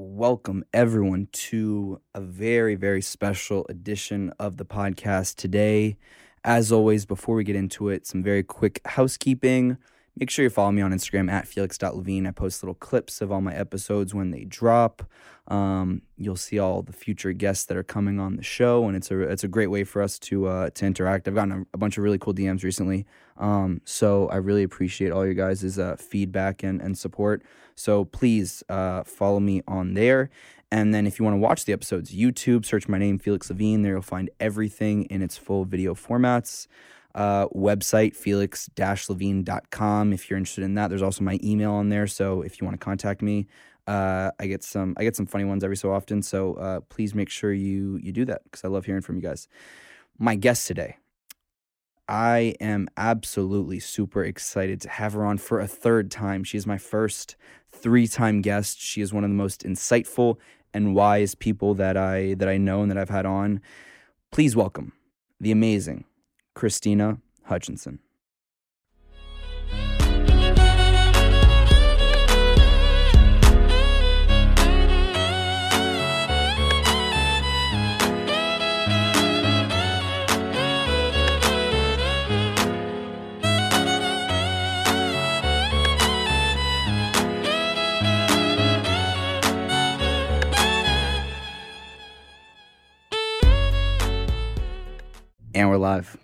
welcome everyone to a very, very special edition of the podcast today. As always, before we get into it, some very quick housekeeping. Make sure you follow me on Instagram at felix.levine. I post little clips of all my episodes when they drop. Um, you'll see all the future guests that are coming on the show, and it's a it's a great way for us to uh, to interact. I've gotten a, a bunch of really cool DMs recently, um, so I really appreciate all your guys' uh, feedback and, and support. So please uh, follow me on there. And then if you want to watch the episodes, YouTube, search my name, Felix Levine. There you'll find everything in its full video formats. Uh, website, felix-levine.com. If you're interested in that, there's also my email on there. So if you want to contact me, uh, I get some I get some funny ones every so often. So uh, please make sure you you do that because I love hearing from you guys. My guest today, I am absolutely super excited to have her on for a third time. She is my first three time guest. She is one of the most insightful and wise people that I that I know and that I've had on. Please welcome the amazing Krystyna Hutchinson. And we're live.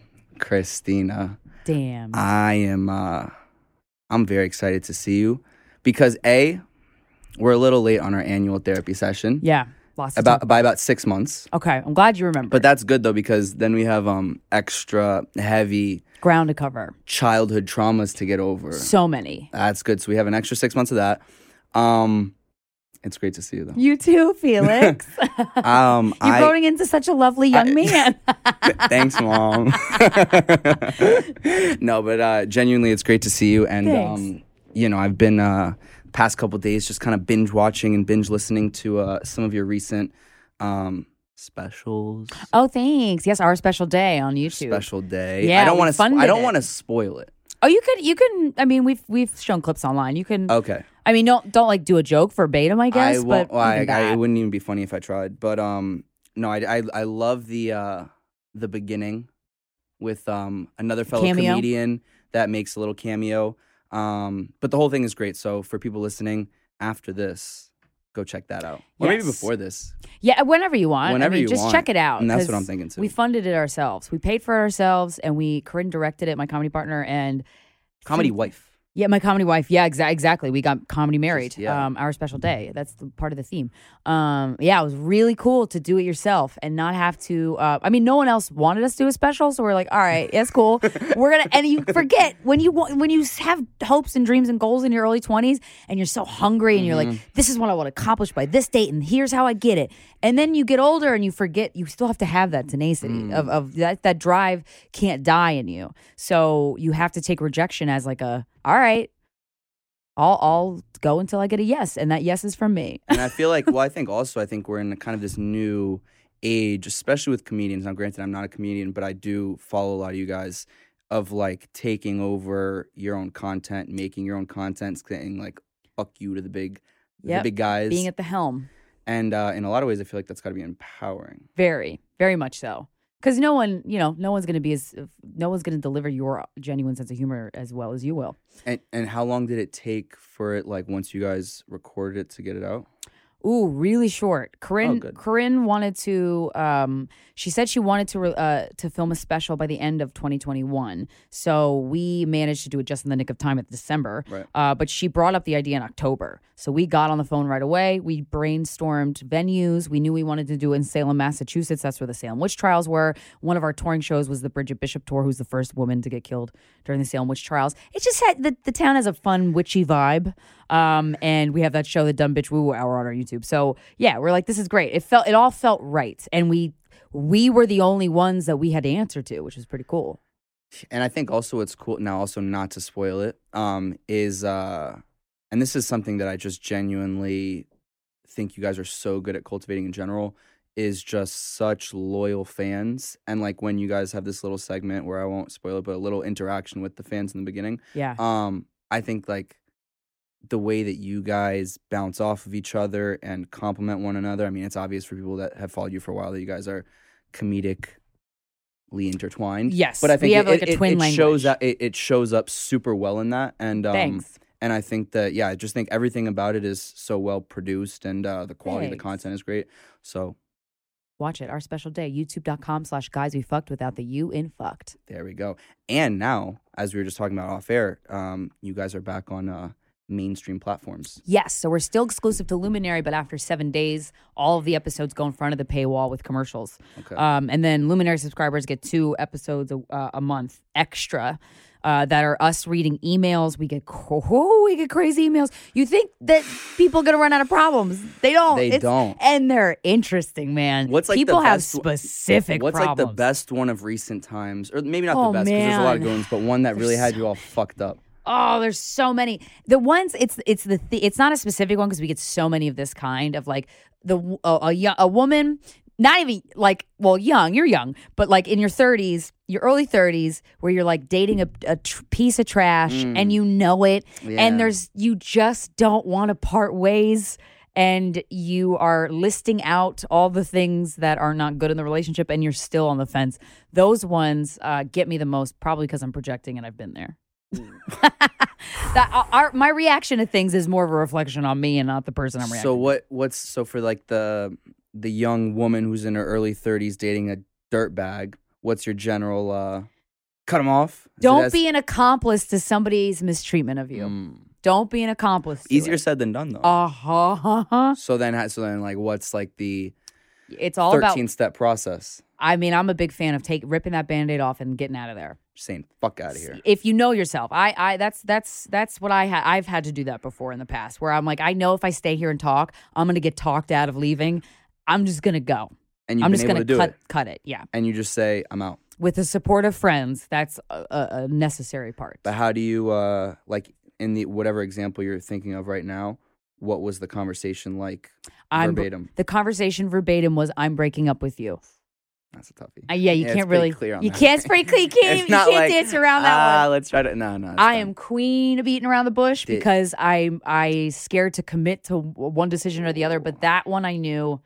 Krystyna. Damn. I am uh I'm very excited to see you because A, we're a little late on our annual therapy session. yeah. Lost About by about six months. Okay. I'm glad you remember. But that's good though because then we have um extra heavy ground to cover. childhood traumas to get over. So many. That's good. So we have an extra six months of that. Um it's great to see you though. You too, Felix. Um You're I growing into such a lovely young man. Thanks, mom. no, but uh, genuinely, it's great to see you. And um, you know, I've been uh, past couple days just kind of binge watching and binge listening to uh, some of your recent um, specials. oh, thanks. Yes, our special day on YouTube. Special day. Yeah, I don't want to. funded I don't want to spoil it. Oh, you could. You can. I mean, we've we've shown clips online. You can. Okay. I mean, don't don't like do a joke verbatim. I guess, I but well, I, I, it wouldn't even be funny if I tried. But um, no, I, I, I love the uh, the beginning with um another fellow Cameo. comedian that makes a little cameo. Um, but the whole thing is great. So for people listening, after this, go check that out, or maybe before this. yeah, whenever you want. Whenever I mean, you just want. check it out. And that's what I'm thinking too. We funded it ourselves. We paid for it ourselves, and we Corinne directed it. My comedy partner and Comedy wife. Yeah, my comedy wife. Yeah, exa- exactly. We got comedy married. yeah. Um, our special day. That's the part of the theme. Um, yeah, it was really cool to do it yourself and not have to. Uh, I mean, no one else wanted us to do a special, so we're like, all right, that's cool. we're gonna. And you forget when you want when you have hopes and dreams and goals in your early twenties, and you're so hungry, and you're Mm-hmm. like, this is what I want to accomplish by this date, and here's how I get it. And then you get older, and you forget. You still have to have that tenacity Mm. of of that that drive can't die in you. So you have to take rejection as like a all right. I'll I'll go until I get a yes, and that yes is from me. and I feel like, well, I think also, I think we're in kind of this new age, especially with comedians. Now, granted, I'm not a comedian, but I do follow a lot of you guys of like taking over your own content, making your own content, saying like "fuck you" to the big, the big guys. Being at the helm, and uh, in a lot of ways, I feel like that's got to be empowering. very very much so. Because no one, you know, no one's gonna be as no one's gonna deliver your genuine sense of humor as well as you will. And and how long did it take for it, like once you guys recorded it, to get it out? Ooh, really short. Corinne good. Corinne wanted to um she said she wanted to re- uh to film a special by the end of 2021. So we managed to do it just in the nick of time at December. Right. Uh but she brought up the idea in October. So we got on the phone right away. We brainstormed venues. We knew we wanted to do it in Salem, Massachusetts. That's where the Salem witch trials were. One of our touring shows was the Bridget Bishop tour, who's the first woman to get killed during the Salem witch trials. It just had the, the town has a fun witchy vibe. Um, and we have that show, the Dumb Bitch Woo Woo Hour on our YouTube. So yeah, we're like, this is great. It felt it all felt right. And we we were the only ones that we had to answer to, which was pretty cool. and I think also what's cool now, also not to spoil it, um, is uh, and this is something that I just genuinely think you guys are so good at cultivating in general is just such loyal fans and like when you guys have this little segment where I won't spoil it but a little interaction with the fans in the beginning Yeah. um I think like the way that you guys bounce off of each other and complement one another. I mean, it's obvious for people that have followed you for a while that you guys are comedically intertwined. Yes, but I think we have it, like it- a twin it, language. shows up. It, it shows up super well in that, and um, Thanks. and I think that yeah, I just think everything about it is so well produced, and uh, the quality of the content is great. So Watch it. Our special day. YouTube.com slash guys we fucked without the you in fucked. there we go. And now, as we were just talking about off air, um, you guys are back on uh, mainstream platforms. Yes, so we're still exclusive to Luminary, but after seven days, all of the episodes go in front of the paywall with commercials. Okay. Um, and then Luminary subscribers get two episodes a, uh, a month extra. Uh, that are us reading emails. We get oh, we get crazy emails. You think that people are gonna run out of problems? They don't. They It's- don't. and they're interesting, man. What's like the people have specific What's problems. like the best one of recent times, or maybe not Oh, the best because there's a lot of good ones, but one that really had you all fucked up. Oh, there's so many. The ones it's it's the th- it's not a specific one because we get so many of this kind of like the a, a, woman not even like well young you're young but like in your 30s your early 30s where you're like dating a, a tr- piece of trash and you know it Yeah. and there's you just don't want to part ways and you are listing out all the things that are not good in the relationship and you're still on the fence those ones uh, get me the most probably because i'm projecting and i've been there that uh, our, my reaction to things is more of a reflection on me and not the person i'm reacting So what? What's so for like the the young woman who's in her early 30s dating a dirt bag? What's your general? uh Cut him off. Is don't be an accomplice to somebody's mistreatment of you Mm. don't be an accomplice to easier it. said than done though. uh-huh so then, so then, like, what's like the it's all about 13 step process? i mean i'm a big fan of take ripping that band-aid off and getting out of there Just saying, fuck out of here. if you know yourself i i that's that's that's what i had i've had to do that before in the past where i'm like i know if i stay here and talk i'm gonna get talked out of leaving i'm just gonna go And you've i'm just gonna cut it, cut it yeah and you just say, "I'm out." with the support of friends that's a, a, a necessary part But how do you, uh like, in the whatever example you're thinking of right now? What was the conversation like I'm, verbatim? the conversation verbatim was i'm breaking up with you That's a toughie. Uh, yeah you Yeah, can't really clear on you that. can't it's pretty clear you can't, you can't like, dance around that ah, one let's try to. No, no. I fine. am queen of beating around the bush Did- because I'm I scared to commit to one decision or the other. But that one I knew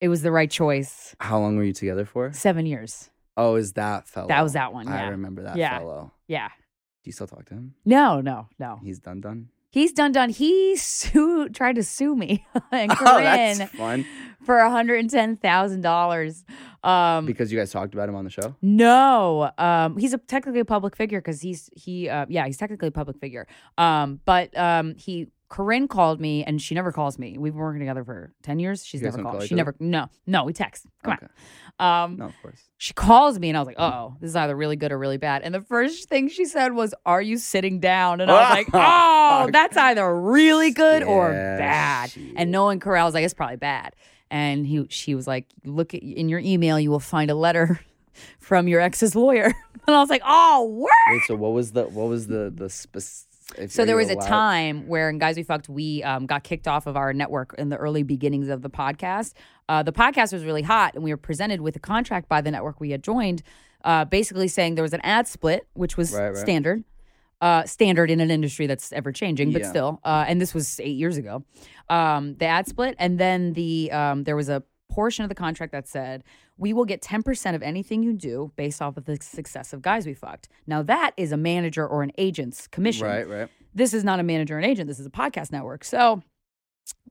it was the right choice. How long were you together for? Seven years. Oh, is that fellow? That was that one. Yeah. I remember that Yeah. fellow. Yeah. Do you still talk to him? No, no, no. He's done done. He's done done. He sued, tried to sue me and Oh, Corinne that's fun. for $110,000. Um, Because you guys talked about him on the show. No, um, he's a technically a public figure because he's he uh, yeah he's technically a public figure. Um, but um, he Corinne called me and she never calls me. We've been working together for ten years. She's never called. call She never no no we text. Come okay. on. Um, No, of course. she calls me and I was like, oh, this is either really good or really bad. And the first thing she said was, "Are you sitting down?" And I was like, oh, that's either really good or bad. shit. And knowing Corinne I was like, it's probably bad. And he she was like, look at in your email, you will find a letter from your ex's lawyer. And I was like, oh, word. Wait, so what was the what was the the specific? So there was a time where in Guys We Fucked, we um, got kicked off of our network in the early beginnings of the podcast. Uh, the podcast was really hot, and we were presented with a contract by the network we had joined, uh, basically saying there was an ad split, which was Right, right. standard. Uh, standard in an industry that's ever changing, but Yeah. still, uh, and this was eight years ago. Um, the ad split, and then the um, there was a portion of the contract that said we will get 10% of anything you do based off of the success of guys we fucked. Now that is a manager or an agent's commission Right, right. this is not a manager and agent. This is a podcast network. So,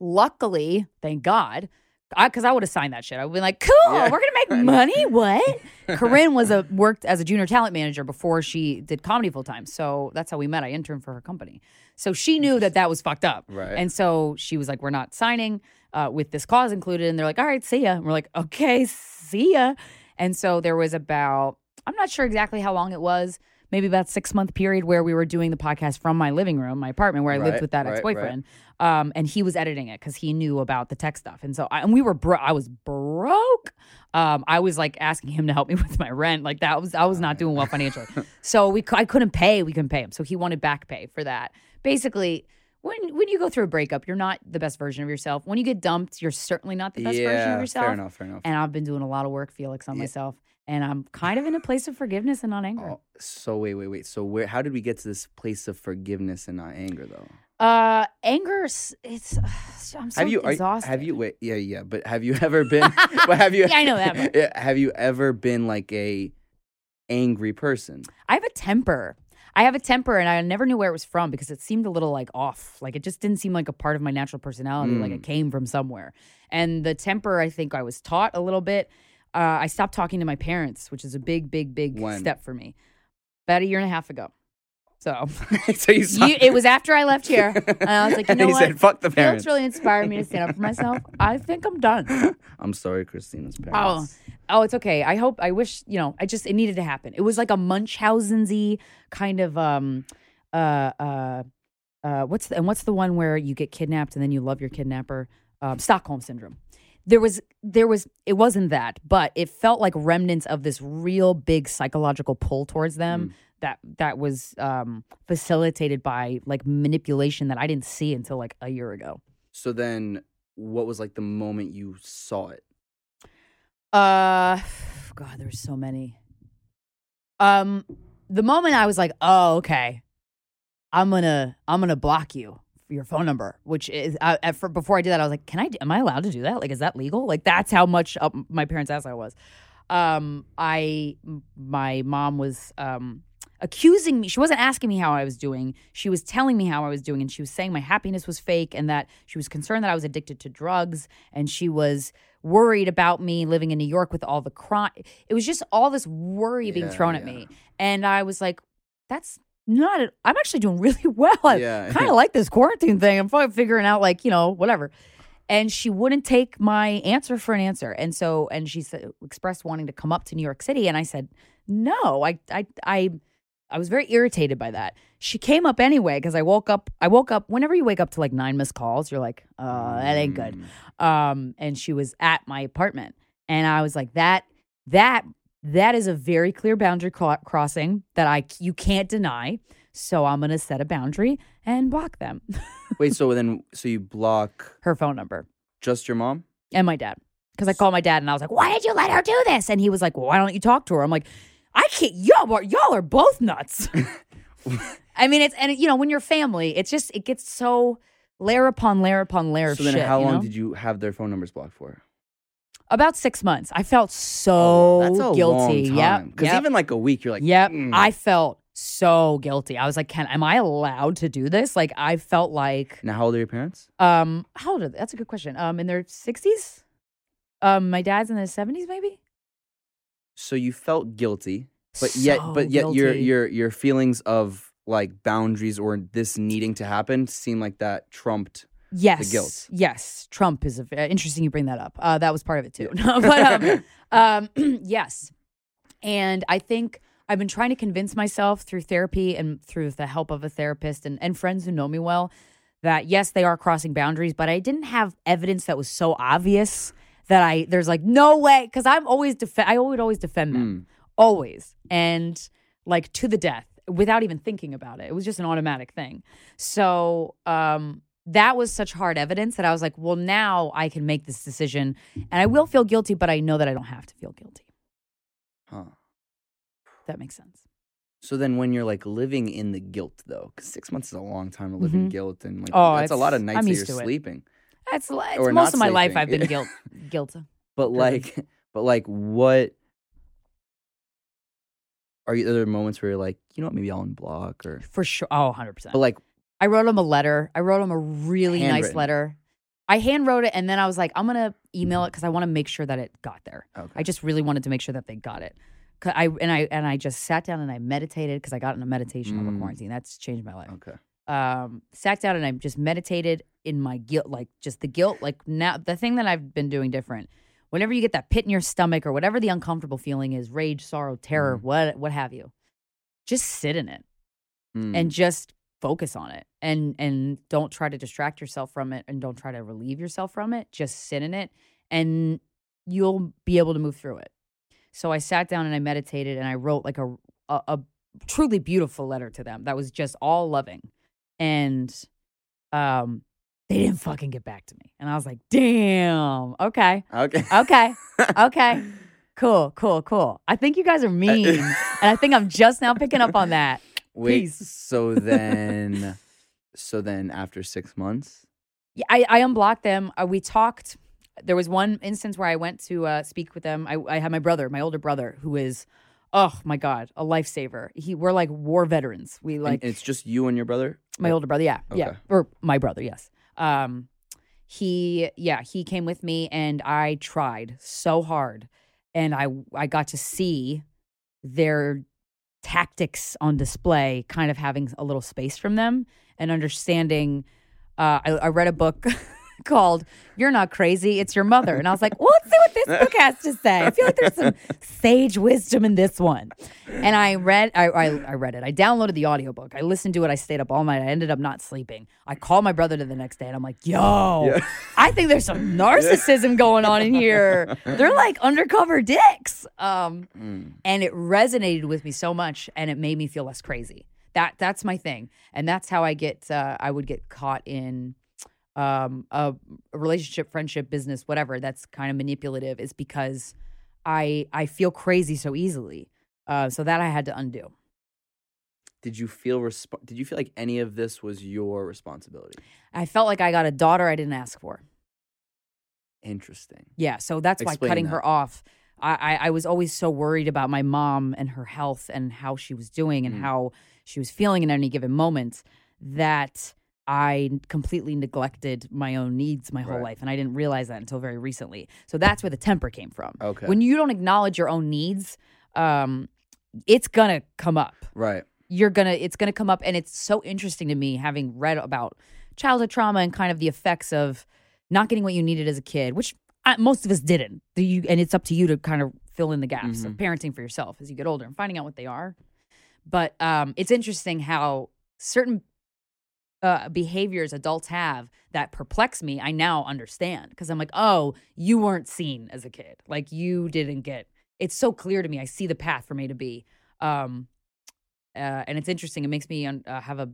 luckily, thank God, because I, would have signed that shit. I would be like, "Cool, Yeah. we're gonna make money." What? Corinne was a worked as a junior talent manager before she did comedy full time. So that's how we met. I interned for her company. So she knew that that was fucked up. Right. And so she was like, "We're not signing uh, with this clause included." And they're like, "All right, see ya." And we're like, "Okay, see ya." And so there was about I'm not sure exactly how long it was. Maybe about six month period where we were doing the podcast from my living room, my apartment where I lived with that right, ex boyfriend. Um, and he was editing it because he knew about the tech stuff. And so I, and we were bro- I was broke. Um, I was like asking him to help me with my rent. Like that was I was not doing well financially. so we I couldn't pay. We couldn't pay him. So he wanted back pay for that. Basically, when when you go through a breakup, you're not the best version of yourself. When you get dumped, you're certainly not the best yeah, version of yourself. fair enough, fair enough. And I've been doing a lot of work, Felix, on Yeah. myself. And I'm kind of in a place of forgiveness and not anger. Oh, so wait, wait, wait. So where? How did we get to this place of forgiveness and not anger, though? Uh, anger. It's. I'm so have you are- exhausted. have you wait yeah yeah but have you ever been but have you Yeah, I know that have you ever been like a angry person I have a temper. I have a temper, and I never knew where it was from because it seemed a little like off. Like it just didn't seem like a part of my natural personality. Like it came from somewhere. And the temper, I think I was taught a little bit. Uh, I stopped talking to my parents, which is a big, big, big When? step for me. About a year and a half ago. So so you, you, it was after I left here, and I was like, you know he what? said fuck the parents Felix really inspired me to stand up for myself. I think I'm done. i'm sorry Krystyna's parents oh, oh, it's okay. I hope. I wish. You know. I just. It needed to happen. It was like a Munchausen-y kind of. Um. Uh. Uh. Uh. What's the, and what's the one where you get kidnapped and then you love your kidnapper? Um, Stockholm syndrome. There was. There was. It wasn't that, but it felt like remnants of this real big psychological pull towards them. That that was um, facilitated by like manipulation that I didn't see until like a year ago. so then what was like the moment you saw it Uh, God, there's so many. Um, the moment I was like, "Oh, okay, I'm gonna, I'm gonna block you for your phone number," which is, I, at, for, before I did that, I was like, "Can I? Am I allowed to do that? Like, is that legal? Like, that's how much up my parents' ass I was." Um, I my mom was, um, accusing me. She wasn't asking me how I was doing. She was telling me how I was doing, and she was saying my happiness was fake, and that she was concerned that I was addicted to drugs, and she was worried about me living in New York with all the crime. It was just all this worry being Yeah, thrown at me, and I was like, "That's not. I'm actually doing really well. I Yeah. kind of like this quarantine thing. I'm figuring out like you know whatever." And she wouldn't take my answer for an answer, and so and she said expressed wanting to come up to New York City, and I said no. I I I I was very irritated by that. She came up anyway because I woke up. I woke up whenever you wake up to like nine missed calls, you're like, "Oh, that ain't good." Mm. Um, and she was at my apartment, and I was like, "That that that is a very clear boundary cro- crossing that I you can't deny." So I'm gonna set a boundary and block them. wait so then so you block Her phone number just your mom and my dad because I called my dad and I was like, "Why did you let her do this?" And he was like, well, "Why don't you talk to her?" I'm like, "I can't. Y'all are y'all are both nuts." I mean, it's and you know when you're family, it's just it gets so layer upon layer upon layer so of then shit. how you long know? did you have their phone numbers blocked for About six months. I felt so Oh, that's a guilty. Yep. because even like a week you're like yep. "Mm." I felt so guilty. I was like, "Can am I allowed to do this?" Like I felt like now how old are your parents um how old are they? That's a good question. Um in their 60s? Um my dad's in his 70s maybe? so you felt guilty but yet So but yet your guilty. your your feelings of like boundaries or this needing to happen seem like that trumped Yes. guilt. Yes. Trump is a, uh, interesting you bring that up. Uh, that was part of it too. No, but um, um, yes. And I think I've been trying to convince myself through therapy and through the help of a therapist and, and friends who know me well that yes, they are crossing boundaries, but I didn't have evidence that was so obvious that I there's like no way because I'm always defend I would always defend them always and like to the death without even thinking about it. It was just an automatic thing. So um, that was such hard evidence that I was like, well, now I can make this decision, and I will feel guilty, but I know that I don't have to feel guilty. huh That makes sense. so then when you're like living in the guilt though because six months is a long time to live in Mhm. guilt and like Oh, that's a lot of nights I'm that used you're to it. sleeping It's, it's Or most not of my life sleeping. I've been guilt guilt. but like but like what are you, are there moments where you're like you know what maybe i'll unblock or For sure. Oh, 100%. but like I wrote him a letter. I wrote him a really nice Handwritten. letter. I hand wrote it and then I was like, I'm going to email it because I want to make sure that it got there. okay I just really wanted to make sure that they got it. I and I and I just sat down and I meditated because I got in a meditation over Mm. quarantine. That's changed my life. okay Um, sat down and I just meditated in my guilt, like just the guilt. Like now, the thing that I've been doing different. Whenever you get that pit in your stomach or whatever the uncomfortable feeling is, rage, sorrow, terror, Mm. what what have you, just sit in it Mm. and just focus on it and and don't try to distract yourself from it and don't try to relieve yourself from it just sit in it and you'll be able to move through it so i sat down and i meditated and i wrote like a a, a truly beautiful letter to them that was just all loving. And um they didn't fucking get back to me. And i was like damn. Okay. Okay. Okay. Okay. Cool cool cool. I think you guys are mean and i think i'm just now picking up on that. Wait, Peace. so then, So then after six months, Yeah, I, I unblocked them. Uh, we talked. There was one instance where I went to uh, speak with them. I, I had my brother, my older brother, who is, oh my god, a lifesaver. He we're like war veterans. We and like it's just you and your brother. my older brother. Yeah, yeah, or my brother. Yes. Um, he yeah he came with me and I tried so hard, and I I got to see their tactics on display, kind of having a little space from them and understanding. Uh, I, I read a book called "You're Not Crazy, It's Your Mother," and I was like, well, "Let's see what this book has to say." I feel like there's some sage wisdom in this one. And I read, I, I, I read it. I downloaded the audiobook. I listened to it. I stayed up all night. I ended up not sleeping. I called my brother to the next day, and I'm like, "Yo, Yeah. I think there's some narcissism going on in here. They're like undercover dicks." Um, Mm. and it resonated with me so much and it made me feel less crazy that that's my thing and that's how i get uh, i would get caught in um, a, a relationship friendship business whatever that's kind of manipulative is because i i feel crazy so easily uh, so that i had to undo Did you feel resp- Did you feel like any of this was your responsibility? i felt like i got a daughter i didn't ask for Interesting. Yeah, so that's why cutting that. her off. I, I I was always so worried about my mom and her health and how she was doing and Mm. how she was feeling in any given moment that I completely neglected my own needs my whole Right. life and I didn't realize that until very recently. So that's where the temper came from. Okay. When you don't acknowledge your own needs, um, it's gonna come up right. you're gonna it's gonna come up and it's so interesting to me having read about childhood trauma and kind of the effects of not getting what you needed as a kid which I, most of us didn't Do you and it's up to you to kind of fill in the gaps of parenting for yourself as you get older and finding out what they are but um, it's interesting how certain uh, behaviors adults have that perplex me i now understand because i'm like oh you weren't seen as a kid like you didn't get it's so clear to me i see the path from a to b um, uh, and it's interesting. It makes me un- uh, have a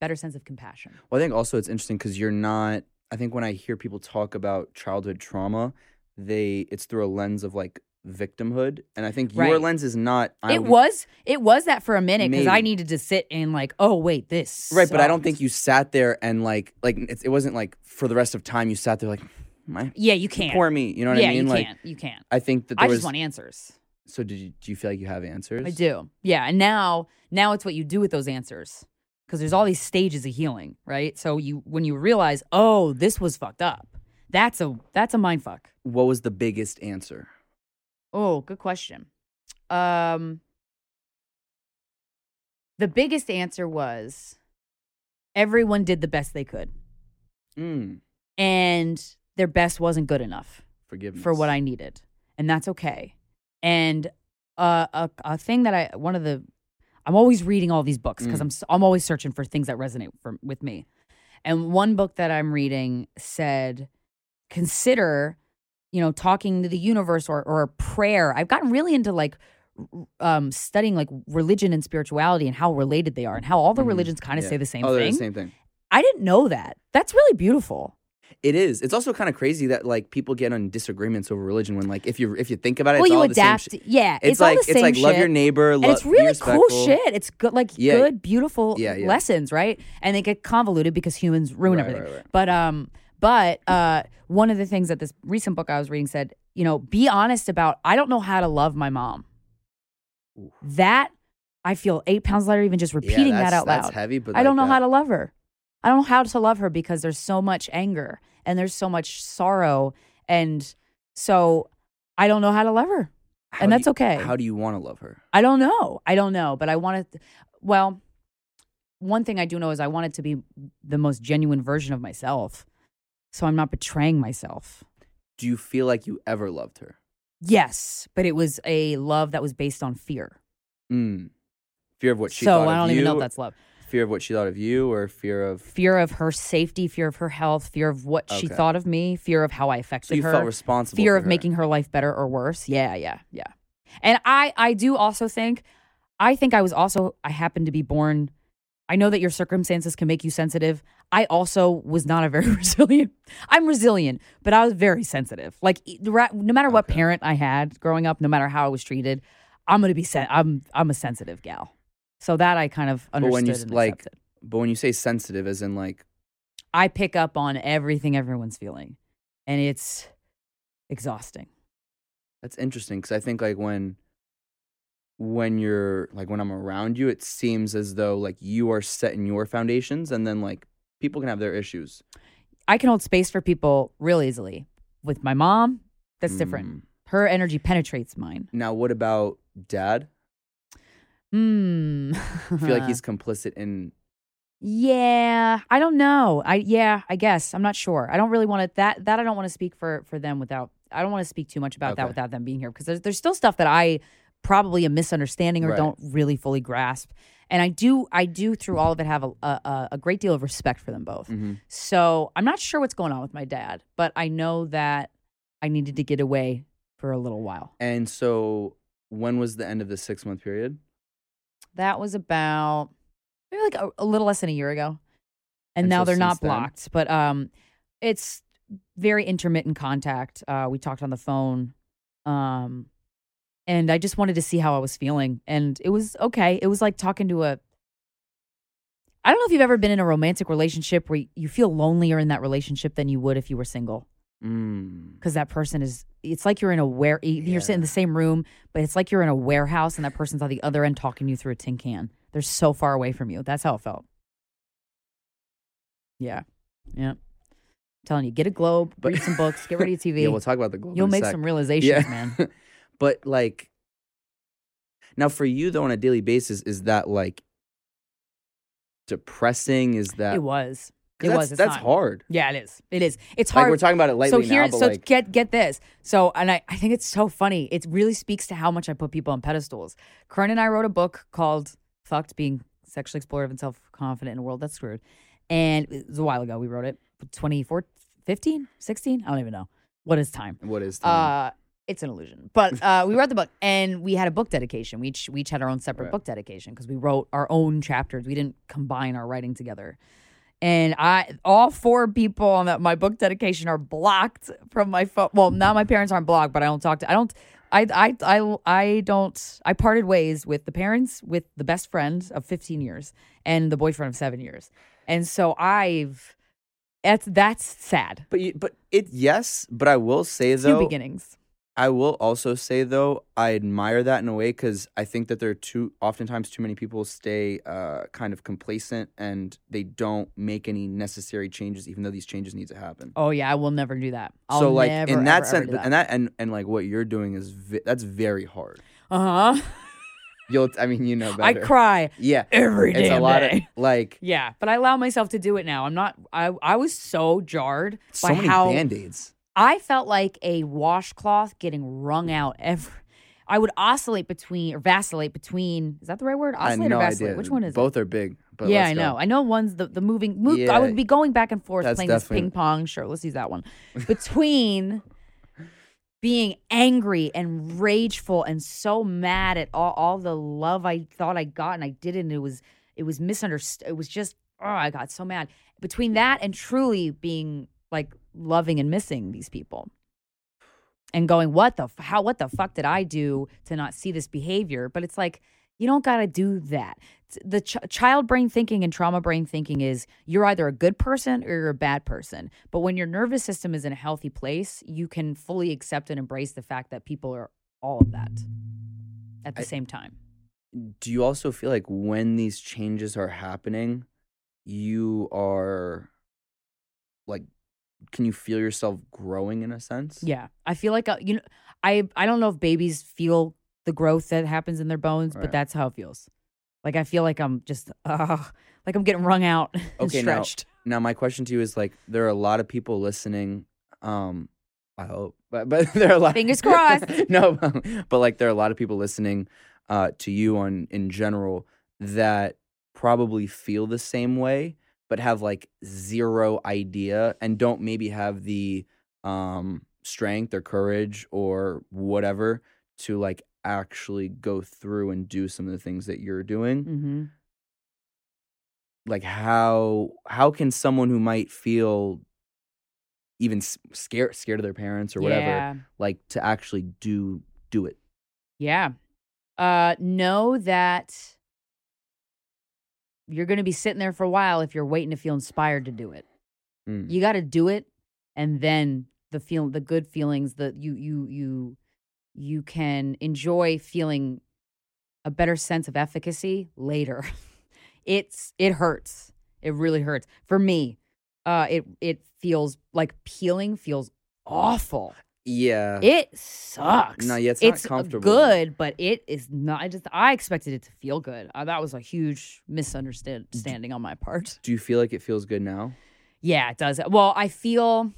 better sense of compassion. Well, I think also it's interesting because you're not. I think when I hear people talk about childhood trauma, they it's through a lens of like victimhood, and I think your Right. lens is not. I it was it was that for a minute because I Maybe. needed to sit and like, oh wait, this right, but I don't sucked. think you sat there and like like it's, it wasn't like for the rest of time you sat there like my Yeah, you can't. poor me. You know what yeah, I mean? Like you like can't. You can't. I think that there I was. just want answers. so did you? Do you feel like you have answers? I do. Yeah, and now now it's what you do with those answers because there's all these stages of healing, right? So you when you realize, oh, this was fucked up. That's a that's a mind fuck. What was the biggest answer? Oh, good question. Um, the biggest answer was everyone did the best they could, Mm, and their best wasn't good enough forgiveness for what I needed, and that's okay. And uh, a a thing that I one of the I'm always reading all these books because Mm. I'm I'm always searching for things that resonate for, with me. And one book that I'm reading said, consider, you know, talking to the universe or or prayer. I've gotten really into like um studying like religion and spirituality and how related they are and how all the Mhm. religions kind of Yeah. say the same oh, thing. the same thing. I didn't know that. That's really beautiful. It is. It's also kind of crazy that like people get on disagreements over religion when like if you if you think about it, well, it's you all the same adapt. yeah, It's, it's, like all the same it's like love your shit. neighbor, and lo- it's be really cool shit. It's good, like Yeah. good, beautiful Yeah, yeah. lessons, right? And they get convoluted because humans ruin Right, everything. right, right. But um, but uh, one of the things that this recent book I was reading said, you know, be honest about. I don't know how to love my mom. Ooh. That I feel eight pounds lighter even just Yeah, repeating that out loud. That's heavy, but I don't know like how to love her. I don't know how to love her because there's so much anger and there's so much sorrow, and so I don't know how to love her, how and that's you- okay. How do you want to love her? I don't know. I don't know, but I want to. Well, one thing I do know is I want it to be the most genuine version of myself, so I'm not betraying myself. Do you feel like you ever loved her? Yes, but it was a love that was based on fear. Mm. Fear of what she so thought I don't even know if that's love. fear of what she thought of you, or fear of Fear of her safety, fear of her health, fear of what she thought of me, fear of how I so affected you her. felt responsible. fear of her. making her life better or worse. Yeah, yeah, yeah. And I I do also think I think I was also I happened to be born I know that your circumstances can make you sensitive. I also was not a very resilient. I'm resilient, but I was very sensitive. Like no matter what Okay. parent I had growing up, no matter how I was treated, I'm going to be sen- I'm I'm a sensitive gal. So that I kind of But understood when you like accepted. But when you say sensitive, as in like, I pick up on everything everyone's feeling, and it's exhausting. that's interesting because I think like when when you're like when I'm around you, it seems as though like you are setting your foundations, and then like people can have their issues. I can hold space for people real easily. With my mom, that's different. Mm. Her energy penetrates mine. Now, what about dad? Hmm. I feel like he's complicit in. Yeah, I don't know. I yeah, I guess I'm not sure. I don't really want to that that I don't want to speak for for them without. I don't want to speak too much about that without them being here because there's there's still stuff that I probably a misunderstanding or Right. don't really fully grasp. And I do I do through all of it have a a, a great deal of respect for them both. Mhm. So I'm not sure what's going on with my dad, but I know that I needed to get away for a little while. And so, when was the end of the six month period? That was about maybe like a, a little less than a year ago. And, And now so they're not since then? blocked, but um it's very intermittent contact. Uh we talked on the phone. Um and I just wanted to see how I was feeling and it was okay. It was like talking to a I don't know if you've ever been in a romantic relationship where you feel lonelier in that relationship than you would if you were single. Mm. because that person is it's like you're in a where you're sitting in the same room but it's like you're in a warehouse and that person's on the other end talking to you through a tin can. They're so far away from you. That's how it felt. Yeah. Yeah. I'm telling you get a globe But- read some books get rid of your tv Yeah, we'll talk about the globe. you'll make sec. some realizations man but like, now for you though, on a daily basis, is that like depressing? Is that it was. it that's, was it's that's not. hard. yeah it is it is it's hard. Like we're talking about it lightly so here, now, but so like, get get this. So, and I, I think it's so funny. It really speaks to how much I put people on pedestals. Corinne and I wrote a book called "Fucked: Being Sexually Explorative and Self Confident in a World That's Screwed," and it was a while ago. We wrote it, 24, 15, 16? I don't even know. What is time? what is time? Uh, it's an illusion. But uh, we wrote the book, and we had a book dedication. We each we each had our own separate Right. book dedication because we wrote our own chapters. We didn't combine our writing together. And I, all four people on that my book dedication are blocked from my phone. Well, now my parents aren't blocked, but I don't talk to. I don't. I I I I don't. I parted ways with the parents, with the best friend of 15 years, and the boyfriend of seven years. And so I've. That's that's sad. but you, but it yes, but I will say New though, beginnings. I will also say though, I admire that in a way because I think that there are too oftentimes too many people stay uh, kind of complacent and they don't make any necessary changes, even though these changes need to happen. Oh yeah, I will never do that. I'll so like never, in that ever, sense, ever that. and that and and like what you're doing is vi- that's very hard. uh huh. You'll, I mean, you know better. I cry Yeah, every it's damn a lot day. of like yeah, but I allow myself to do it now. I'm not. I I was so jarred so by many how band aids. I felt like a washcloth getting wrung out every. I would oscillate between or vacillate between. Is that the right word? Oscillate or vacillate? idea. Which one is Both it? are big. But yeah, I go. know. I know one's the the moving. Move, I would be going back and forth playing this ping pong. Sure, let's use that one. Between being angry and rageful and so mad at all, all the love I thought I got and I didn't. And it was it was misunderstood. It was just oh, I got so mad. Between that and truly being like loving and missing these people. And going, what the f- how what the fuck did I do to not see this behavior? But it's like you don't got to do that. The ch- child brain thinking and trauma brain thinking is you're either a good person or you're a bad person. But when your nervous system is in a healthy place, you can fully accept and embrace the fact that people are all of that at the I- same time. do you also feel like when these changes are happening, you are like, can you feel yourself growing in a sense? Yeah, I feel like uh, you know, I I don't know if babies feel the growth that happens in their bones, but that's how it feels. Like I feel like I'm just uh, like I'm getting wrung out and Okay, now- stretched. Now, my question to you is like, there are a lot of people listening. Um, I hope, but but there are a lot. Fingers crossed. no, but like there are a lot of people listening uh, to you on in general that probably feel the same way, but have like zero idea and don't maybe have the um strength or courage or whatever to like actually go through and do some of the things that you're doing hmm like how how can someone who might feel even scared scared of their parents or whatever Yeah. like to actually do do it Yeah. Uh know that you're going to be sitting there for a while if you're waiting to feel inspired to do it. Mm. You got to do it and then the feel the good feelings that you you you you can enjoy feeling a better sense of efficacy later. it's it hurts. It really hurts. For me, uh it it feels like peeling feels awful. Yeah. It sucks. No, yeah, it's not comfortable. It's good, but it is not. I just I expected it to feel good. Uh, that was a huge misunderstanding on my part. Do you feel like it feels good now? Yeah, it does. Well, I feel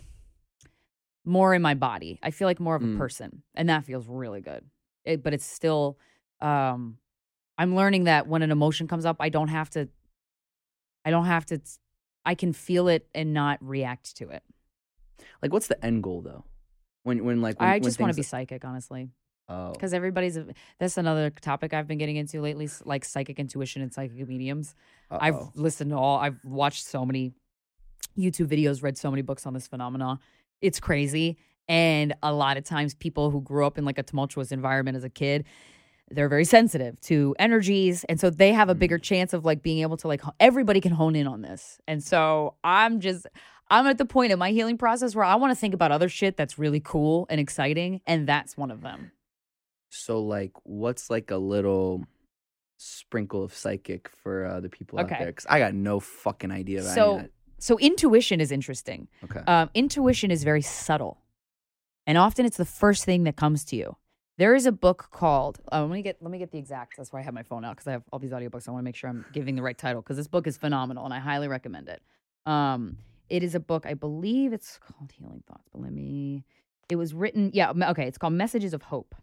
more in my body. I feel like more of a Mm. person, and that feels really good. It, but it's still. Um, I'm learning that when an emotion comes up, I don't have to. I don't have to. I can feel it and not react to it. Like, what's the end goal though? When when like when, I just want to be psychic, honestly. Oh, because everybody's that's another topic I've been getting into lately, like psychic intuition and psychic mediums. I've listened to all, I've watched so many YouTube videos, read so many books on this phenomena. It's crazy, and a lot of times people who grew up in like a tumultuous environment as a kid. They're very sensitive to energies, and so they have a bigger mm. chance of like being able to like everybody can hone in on this. And so I'm just I'm at the point in my healing process where I want to think about other shit that's really cool and exciting, and that's one of them. So like, what's like a little sprinkle of psychic for uh, the people out Okay. there? Because I got no fucking idea about So- of So intuition is interesting. Okay. Um, intuition is very subtle, and often it's the first thing that comes to you. There is a book called. Uh, let me get. Let me get the exact. That's why I have my phone out because I have all these audiobooks. I want to make sure I'm giving the right title because this book is phenomenal and I highly recommend it. Um, it is a book. I believe it's called Healing Thoughts. But let me. It was written. Yeah. Okay. It's called Messages of Hope.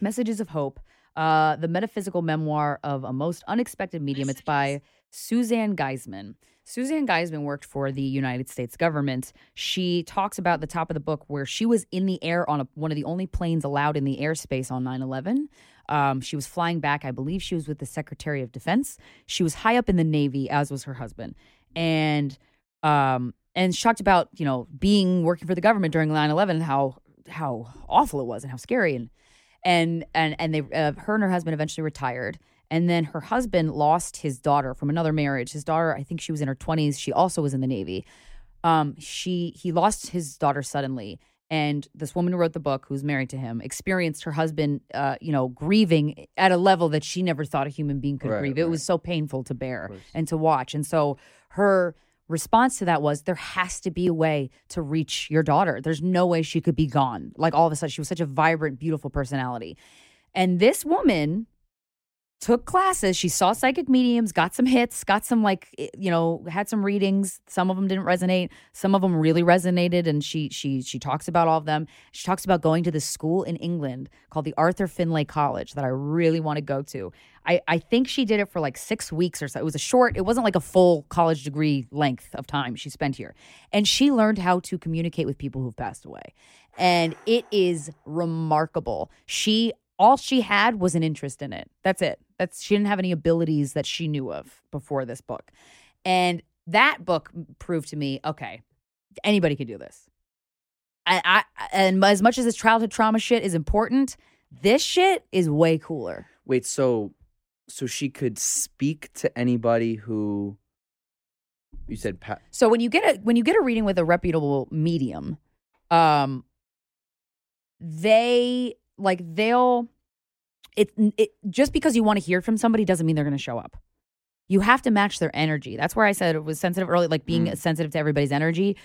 Messages of Hope. Uh, the metaphysical memoir of a most unexpected medium. It's by Suzanne Giesemann. Suzanne Giesemann worked for the United States government. She talks about the top of the book where she was in the air on a, one of the only planes allowed in the airspace on 9 11. Um, she was flying back. I believe she was with the Secretary of Defense. She was high up in the Navy, as was her husband. And um, and she talked about, you know, being working for the government during 9 11 and how, how awful it was and how scary. And and and and they uh, her and her husband eventually retired. And then her husband lost his daughter from another marriage. His daughter i think she was in her 20s she also was in the navy. Um she he lost his daughter suddenly. And this woman who wrote the book who's married to him experienced her husband uh you know grieving at a level that she never thought a human being could Right, grieve. It was so painful to bear and to watch. And so her response to that was there has to be a way to reach your daughter. There's no way she could be gone. Like all of a sudden, she was such a vibrant, beautiful personality. And this woman took classes. She saw psychic mediums, got some hits, got some like you know, had some readings. Some of them didn't resonate. Some of them really resonated and she she she talks about all of them. She talks about going to this school in England called the Arthur Finlay College that I really want to go to. I I think she did it for like 6 weeks or so. It was a short, it wasn't like a full college degree length of time she spent here. And she learned how to communicate with people who've passed away. And it is remarkable. She all she had was an interest in it. That's it. That's she didn't have any abilities that she knew of before this book. And that book proved to me, okay, anybody could do this. I, I and as much as this childhood trauma shit is important, this shit is way cooler. Wait, so so she could speak to anybody who you said pa- So when you get a when you get a reading with a reputable medium, um, they like they'll it, it just because you want to hear from somebody doesn't mean they're going to show up. You have to match their energy. That's where I said it was sensitive early, like being Mm. sensitive to everybody's energy.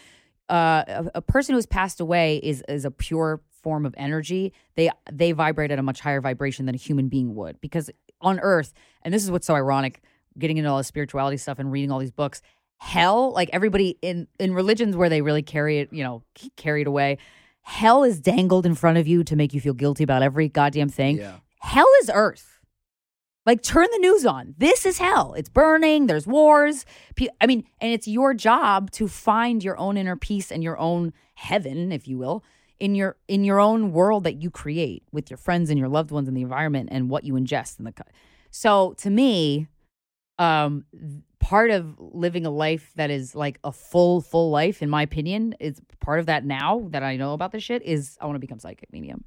Uh, a, a person who's passed away is is a pure form of energy. They they vibrate at a much higher vibration than a human being would because on Earth, and this is what's so ironic, getting into all the spirituality stuff and reading all these books. Hell, like everybody in in religions where they really carry it, you know, c- carry it away. Hell is dangled in front of you to make you feel guilty about every goddamn thing. yeah. Hell is Earth. Like, turn the news on. This is hell. It's burning. There's wars. I mean, and it's your job to find your own inner peace and your own heaven, if you will, in your in your own world that you create with your friends and your loved ones and the environment and what you ingest in the. So, to me, um, part of living a life that is like a full full life, in my opinion, is part of that. Now that I know about this shit, is I want to become psychic medium.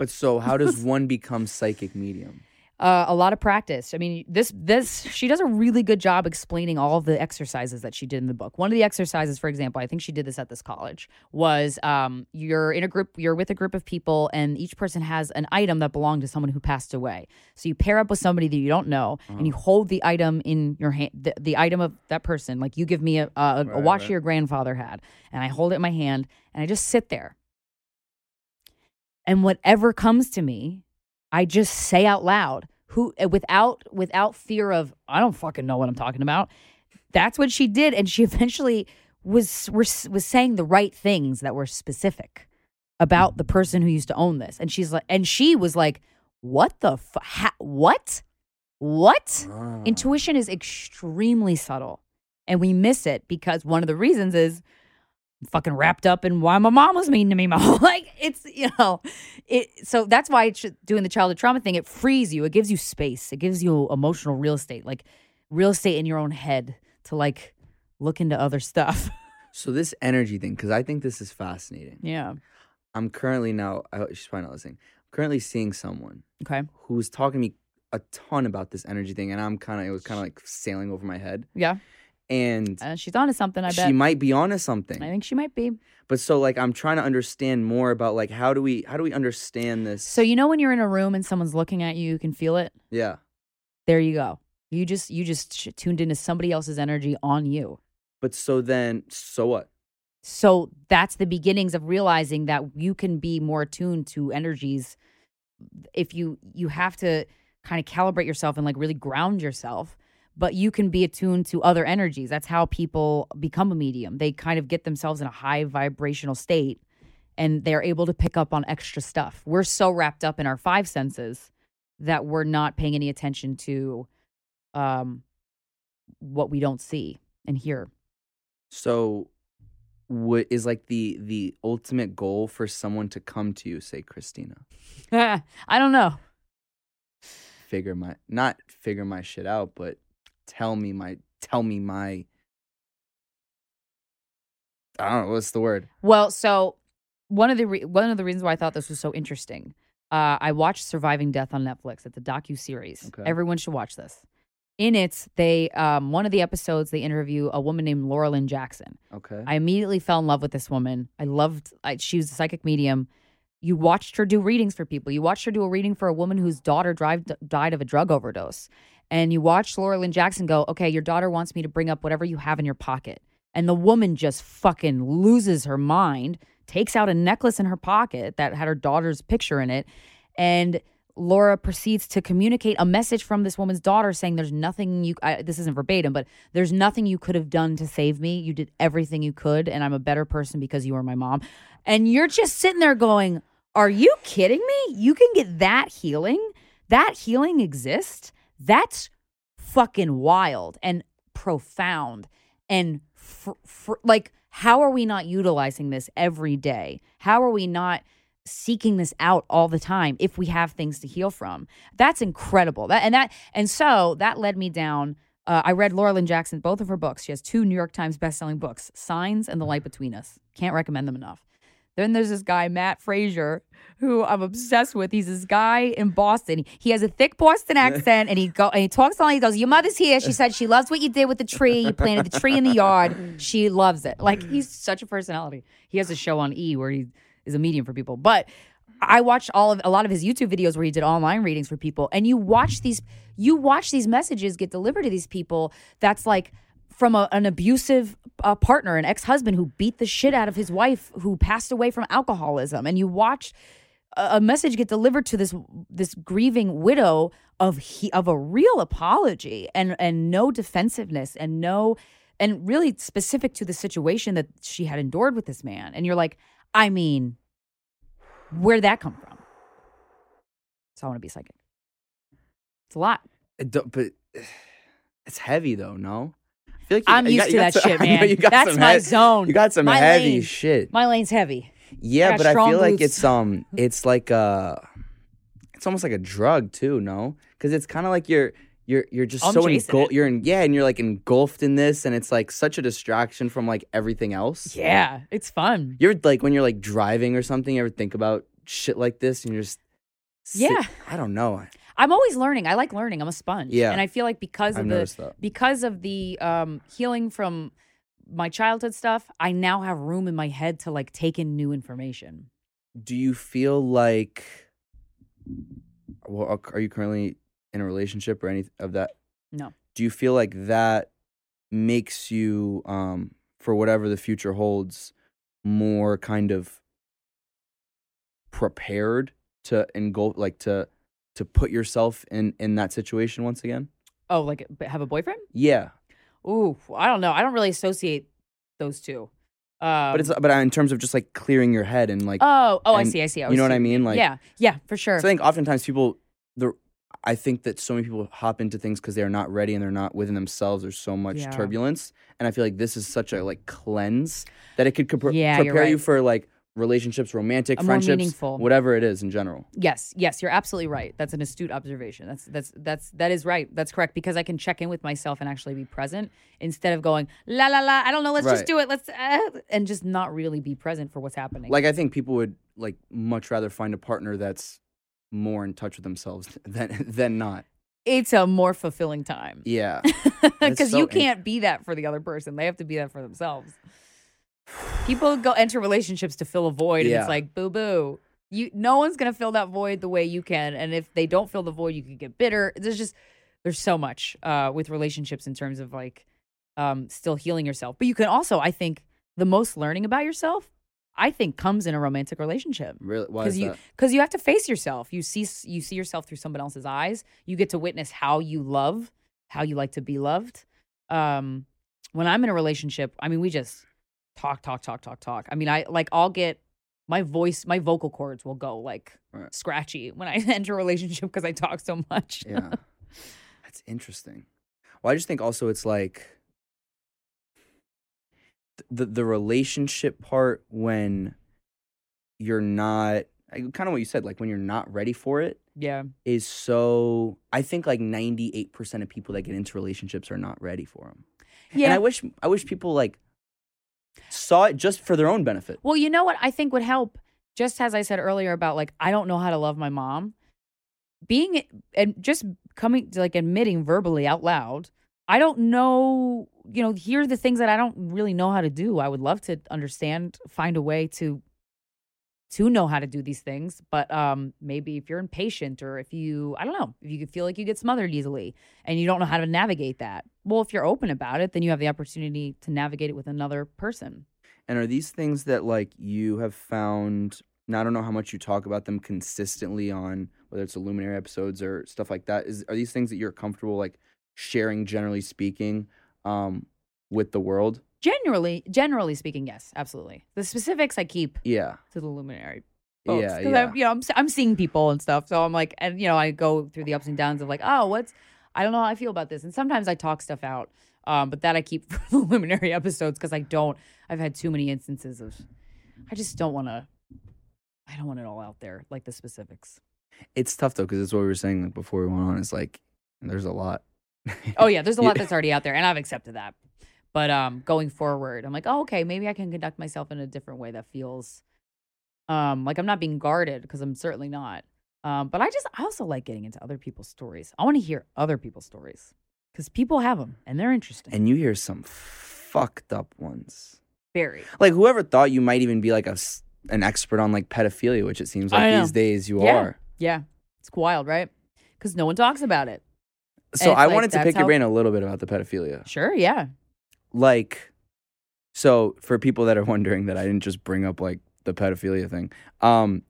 But so how does one become psychic medium? Uh, a lot of practice. I mean, this this she does a really good job explaining all of the exercises that she did in the book. One of the exercises, for example, I think she did this at this college, was um, you're in a group, you're with a group of people, and each person has an item that belonged to someone who passed away. So you pair up with somebody that you don't know, and you hold the item in your hand, the, the item of that person. Like you give me a, a, a watch your grandfather had, and I hold it in my hand, and I just sit there. And whatever comes to me, I just say out loud, who uh, without without fear of I don't fucking know what I'm talking about. That's what she did, and she eventually was was, was saying the right things that were specific about the person who used to own this. And she's like, and she was like, "What the fu- ha- what what?" Ah. Intuition is extremely subtle, and we miss it because one of the reasons is fucking wrapped up in why my mom was mean to me. My whole like it's you know it. So that's why it's doing the childhood trauma thing. It frees you. It gives you space. It gives you emotional real estate, like real estate in your own head to like look into other stuff. So this energy thing, because I think this is fascinating. yeah. I'm currently now. I, she's probably not listening. I'm currently seeing someone Okay. who's talking to me a ton about this energy thing, and I'm kind of it was kind of like sailing over my head. Yeah. And Uh, she's onto something. I bet. she might be onto something. I think she might be. But so like I'm trying to understand more about like how do we how do we understand this? So you know when you're in a room and someone's looking at you, you can feel it. yeah. There you go. You just you just tuned into somebody else's energy on you. But so then so what? So that's the beginnings of realizing that you can be more attuned to energies if you you have to kind of calibrate yourself and like really ground yourself but you can be attuned to other energies. That's how people become a medium. They kind of get themselves in a high vibrational state and they're able to pick up on extra stuff. We're so wrapped up in our five senses that we're not paying any attention to um what we don't see and hear. So what is like the the ultimate goal for someone to come to you, say Krystyna, i don't know. Figure my not figure my shit out, but tell me my tell me my I don't know what's the word. Well, so one of the re- one of the reasons why I thought this was so interesting, uh, I watched Surviving Death on Netflix. It's a docu series. Okay. Everyone should watch this. In it, they um, one of the episodes they interview a woman named Laura Lynne Jackson. Okay. I immediately fell in love with this woman. I loved. I, she was a psychic medium. You watched her do readings for people. You watched her do a reading for a woman whose daughter drive, died of a drug overdose. And you watched Laura Jackson go, okay, your daughter wants me to bring up whatever you have in your pocket. And the woman just fucking loses her mind, takes out a necklace in her pocket that had her daughter's picture in it. And Laura proceeds to communicate a message from this woman's daughter saying, There's nothing you, I, this isn't verbatim, but there's nothing you could have done to save me. You did everything you could, and I'm a better person because you were my mom. And you're just sitting there going, Are you kidding me? You can get that healing? That healing exists? That's fucking wild and profound. And fr- fr- like, how are we not utilizing this every day? How are we not? seeking this out all the time if we have things to heal from. That's incredible. That and that and so that led me down. Uh, I read Laura Lynne Jackson, both of her books. She has two New York Times bestselling books, Signs and The Light Between Us. Can't recommend them enough. Then there's this guy, Matt Fraser, who I'm obsessed with. He's this guy in Boston. He has a thick Boston accent and he go and he talks on he goes, Your mother's here. She said she loves what you did with the tree. You planted the tree in the yard. She loves it. Like he's such a personality. He has a show on E where he is a medium for people. But I watched all of a lot of his YouTube videos where he did online readings for people, and you watch these you watch these messages get delivered to these people. That's like from a, an abusive uh, partner, an ex husband who beat the shit out of his wife who passed away from alcoholism, and you watch a, a message get delivered to this this grieving widow of he, of a real apology and and no defensiveness and no and really specific to the situation that she had endured with this man. And you're like, I mean, where'd that come from? So I want to be psychic. It's a lot. But it's heavy though, no? I feel like you- I'm you used got- to that some- shit, man. That's my head- zone. You got some My heavy lane. shit. My lane's heavy. Yeah, got but I feel like it's um it's like uh it's almost like a drug too, no? Cuz it's kind of like you're you're you're just I'm so engulfed you're in yeah, and you're like engulfed in this and it's like such a distraction from like everything else. Yeah, it's fun. You're like when you're like driving or something, you ever think about shit like this and you're just sit- Yeah. I don't know. I'm always learning. I like learning. I'm a sponge. Yeah. And I feel like because I've of the because of the um, healing from my childhood stuff, I now have room in my head to like take in new information. Do you feel like well are- are you currently in a relationship or any of that? No. Do you feel like that makes you um for whatever the future holds more kind of prepared to engulf like to to put yourself in in that situation once again? Oh, like have a boyfriend? Yeah. Ooh, I don't know. I don't really associate those two. Um, But it's but in terms of just like clearing your head and like oh, oh, I see, I see. you know what I mean? Like yeah, yeah, for sure. So I think oftentimes people, the I think that so many people hop into things because they're not ready and they're not within themselves. There's so much Yeah. turbulence, and I feel like this is such a like cleanse that it could Yeah, prepare you for like relationships, romantic friendships, whatever it is in general. Yes, yes, you're absolutely right. That's an astute observation. That's that's that's that is right. That's correct because I can check in with myself and actually be present instead of going la la la. I don't know. Let's Right. just do it. Let's uh, and just not really be present for what's happening. Like I think people would like much rather find a partner that's more in touch with themselves than than not. it's a more fulfilling time Yeah, because so you can't be that for the other person. They have to be that for themselves. People go enter relationships to fill a void, and Yeah. it's like boo boo. You no one's gonna fill that void the way you can, and if they don't fill the void, you can get bitter. There's just there's so much uh, with relationships in terms of like um, still healing yourself, but you can also, I think, the most learning about yourself, I think, comes in a romantic relationship really. Why because is you that? because you have to face yourself. You see you see yourself through someone else's eyes. You get to witness how you love, how you like to be loved. Um, when I'm in a relationship, I mean, we just talk, talk, talk, talk, talk. I mean, I like I'll get my voice, my vocal cords will go like Right. scratchy when I enter a relationship because I talk so much. Yeah, that's interesting. Well, I just think also it's like the the relationship part when you're not kind of what you said, like when you're not ready for it yeah. is so. I think like ninety eight percent of people that get into relationships are not ready for them. And Yeah. I wish I wish people like saw it just for their own benefit. Well, you know what I think would help, just as I said earlier about like I don't know how to love my mom. Being and just coming to like admitting verbally out loud, I don't know, you know, here are the things that I don't really know how to do. I would love to understand, find a way to to know how to do these things, but um maybe if you're impatient or if you I don't know, if you feel like you get smothered easily and you don't know how to navigate that. Well, if you're open about it, then you have the opportunity to navigate it with another person. And are these things that like you have found? And I don't know how much you talk about them consistently on whether it's Luminary episodes or stuff like that. Is are these things that you're comfortable like sharing, generally speaking, um, with the world? Generally, generally speaking, yes, absolutely. The specifics I keep Yeah, to the luminary. Folks, yeah, 'cause yeah. I'm, you know, I'm I'm seeing people and stuff, so I'm like, and you know, I go through the ups and downs of like, oh, what's, I don't know how I feel about this, and sometimes I talk stuff out, um, but that I keep for the luminary episodes because I don't. I've had too many instances of, I just don't want to. I don't want it all out there, like the specifics. It's tough though because it's what we were saying like, before we went on. It's like there's a lot. Oh yeah, there's a lot that's already out there, and I've accepted that. But um, going forward, I'm like, oh, okay, maybe I can conduct myself in a different way that feels um like I'm not being guarded because I'm certainly not. Um, but I just I also like getting into other people's stories. I want to hear other people's stories because people have them and they're interesting. and you hear some fucked up ones. Very. Like whoever thought you might even be like a an expert on like pedophilia, which it seems like these days you Yeah. are. Yeah, it's wild, right? Because no one talks about it. So I like, wanted to pick your brain a little bit about the pedophilia. Sure, yeah. Like so for people that are wondering that I didn't just bring up like the pedophilia thing, um,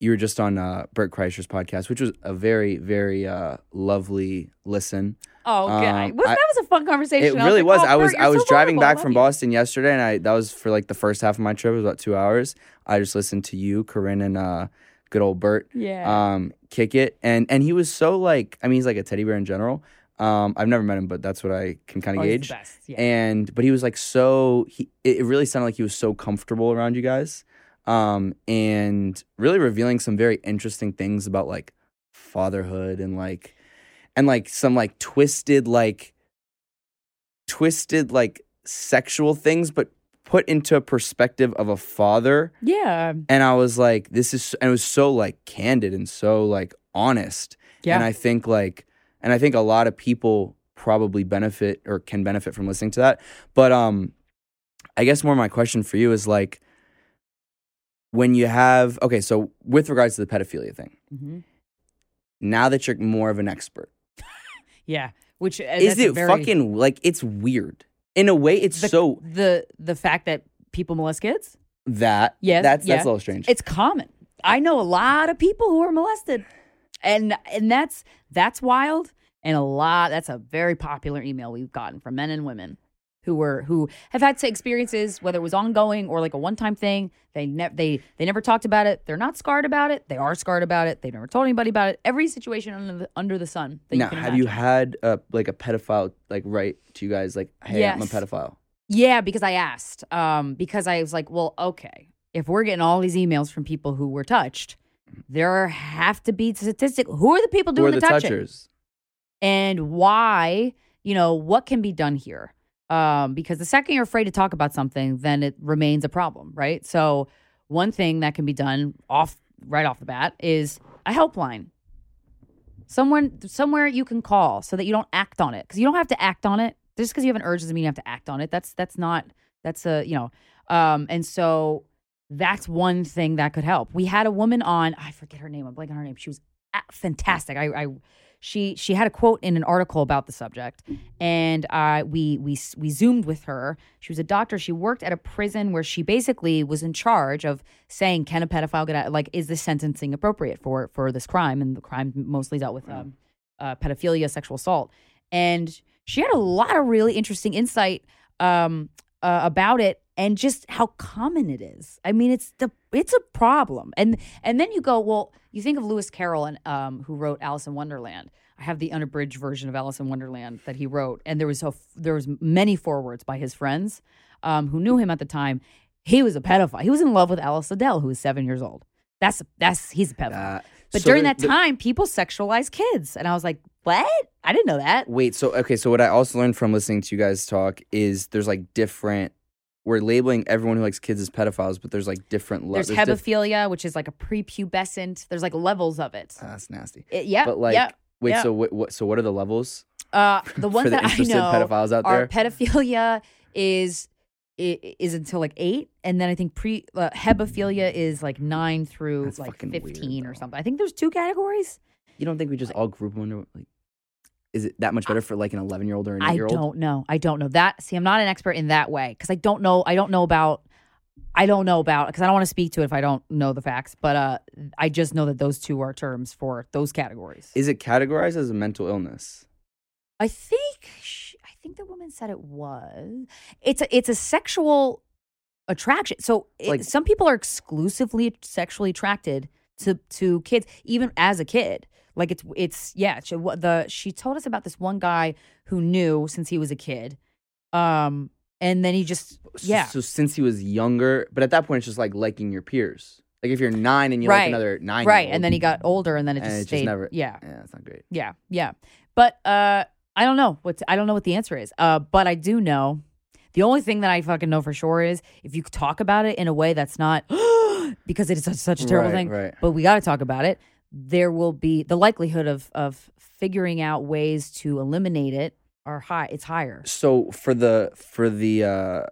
you were just on uh, Bert Kreischer's podcast, which was a very, very uh, lovely listen. Oh, okay. Um, Was- I- that was a fun conversation. It I really like, was. oh, I was Bert, I was so driving back from you. Boston yesterday, and I that was for like the first half of my trip. It was about two hours. I just listened to you, Corinne, and uh, good old Bert Yeah. um, kick it, and and he was so like I mean he's like a teddy bear in general. Um, I've never met him, but that's what I can kind Oh, of the gauge best. Yeah. and but he was like so he it it really sounded like he was so comfortable around you guys um and really revealing some very interesting things about like fatherhood and like and like some like twisted like twisted like sexual things but put into a perspective of a father yeah. and I was like, this is, and it was so like candid and so like honest. Yeah. And I think like and I think a lot of people probably benefit or can benefit from listening to that. But um I guess more my question for you is like when you have okay, so with regards to the pedophilia thing, hmm now that you're more of an expert, Yeah. Which uh, is it very, fucking like it's weird. In a way, it's the, so the the fact that people molest kids? that Yeah. that's yeah. that's a little strange. It's common. I know a lot of people who are molested. And and that's that's wild and a lot that's a very popular email we've gotten from men and women who were who have had experiences whether it was ongoing or like a one-time thing. They never they they never talked about it. They're not scarred about it. They are scarred about it. They never told anybody about it. Every situation under the under the sun. That now, you can have you had a, like a pedophile like write to you guys like, hey, I'm a pedophile? Yeah, because I asked. Um, because I was like, well, okay, if we're getting all these emails from people who were touched, there have to be statistic. Who are the people doing are the, touching, touchers? and why? You know what can be done here? Um, because the second you're afraid to talk about something, then it remains a problem, right? So one thing that can be done off right off the bat is a helpline. Someone somewhere you can call so that you don't act on it because you don't have to act on it just because you have an urge doesn't mean you have to act on it. That's that's not that's a you know um and so that's one thing that could help. We had a woman on I forget her name I'm blanking on her name. She was fantastic. I, I she she had a quote in an article about the subject and uh, we we we zoomed with her. She was a doctor. She worked at a prison where she basically was in charge of saying, "Can a pedophile get out? Like, is this sentencing appropriate for for this crime?" And the crime mostly dealt with um, uh, pedophilia, sexual assault. And she had a lot of really interesting insight um, uh, about it and just how common it is. I mean, it's the it's a problem. And and then you go, well, you think of Lewis Carroll and um, who wrote Alice in Wonderland. I have the unabridged version of Alice in Wonderland that he wrote, and there was a f- there was many forewords by his friends um, who knew him at the time. He was a pedophile. He was in love with Alice Liddell, who was seven years old. That's that's he's a pedophile. Uh, but so during that the- time, people sexualize kids, and I was like, what? I didn't know that. Wait, so okay, so what I also learned from listening to you guys talk is there's like different. We're labeling everyone who likes kids as pedophiles, but there's like different levels. There's hebephilia, which is like a prepubescent. There's like levels of it. that's nasty. It- yeah, But like, yeah. wait, yeah. so what, what? So what are the levels? Uh, the ones for the that I know pedophiles out are there? pedophilia is is until like eight, and then I think pre uh, hebephilia is like nine through That's like fucking weird, fifteen or something. I think there's two categories. You don't think we just all group them under like? Is it that much better for like an 11 year old or an 8 year old? I don't know. I don't know that. See, I'm not an expert in that way because I don't know. I don't know about. I don't know about because I don't want to speak to it if I don't know the facts. But uh, I just know that those two are terms for those categories. Is it categorized as a mental illness? I think sh I think the woman said it was. It's a it's a sexual attraction. So it, Like- some people are exclusively sexually attracted to to kids, even as a kid. Like it's it's yeah. She, the she told us about this one guy who knew since he was a kid, um, and then he just yeah So, since he was younger, but at that point, it's just like liking your peers. Like if you're nine and you like Right. another nine, right, and then he got older, and then it just it just never- yeah Yeah, that's not great. Yeah, yeah. But uh I don't know what I don't know what the answer is. Uh but I do know the only thing that I fucking know for sure is if you talk about it in a way that's not because it is such, such a terrible Right, thing, right. but we got to talk about it. There will be the likelihood of of figuring out ways to eliminate it are high. It's higher. So for the for the uh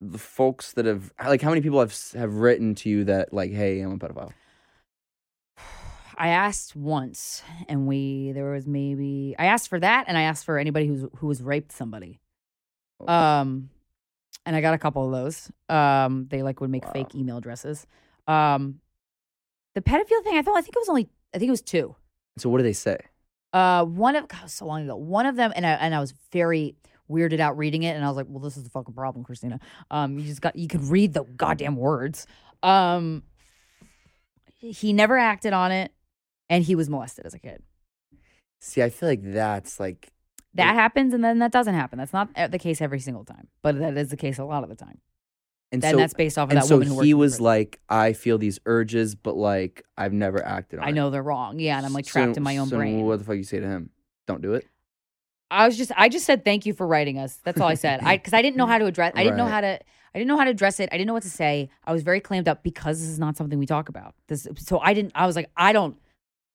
the folks that have like how many people have have written to you that like hey I'm a pedophile I asked once, and we there was maybe I asked for that, and I asked for anybody who's who was raped somebody. Oh. Um, and I got a couple of those. Um, they like would make Wow. fake email addresses. Um, the pedophile thing, I thought I think it was only I think it was two. so what do they say Uh, one of God, so long ago. One of them, and I and I was very weirded out reading it, and I was like, "Well, this is the fucking problem, Krystyna. Um, you just got you could read the goddamn words." Um, he never acted on it, and he was molested as a kid. see I feel like that's like That happens, and then that doesn't happen. That's not uh, the case every single time, but that is the case a lot of the time. And Then so that's based off of and that so woman who he was like I feel these urges but like I've never acted on I it. know they're wrong. Yeah, and I'm like So- trapped in my own so brain. what the fuck you say to him don't do it I was just I just said thank you for writing us. That's all I said. I because I didn't know how to address I didn't know how to I didn't know how to address it. I didn't know what to say. I was very clammed up because this is not something we talk about. This so I didn't I was like I don't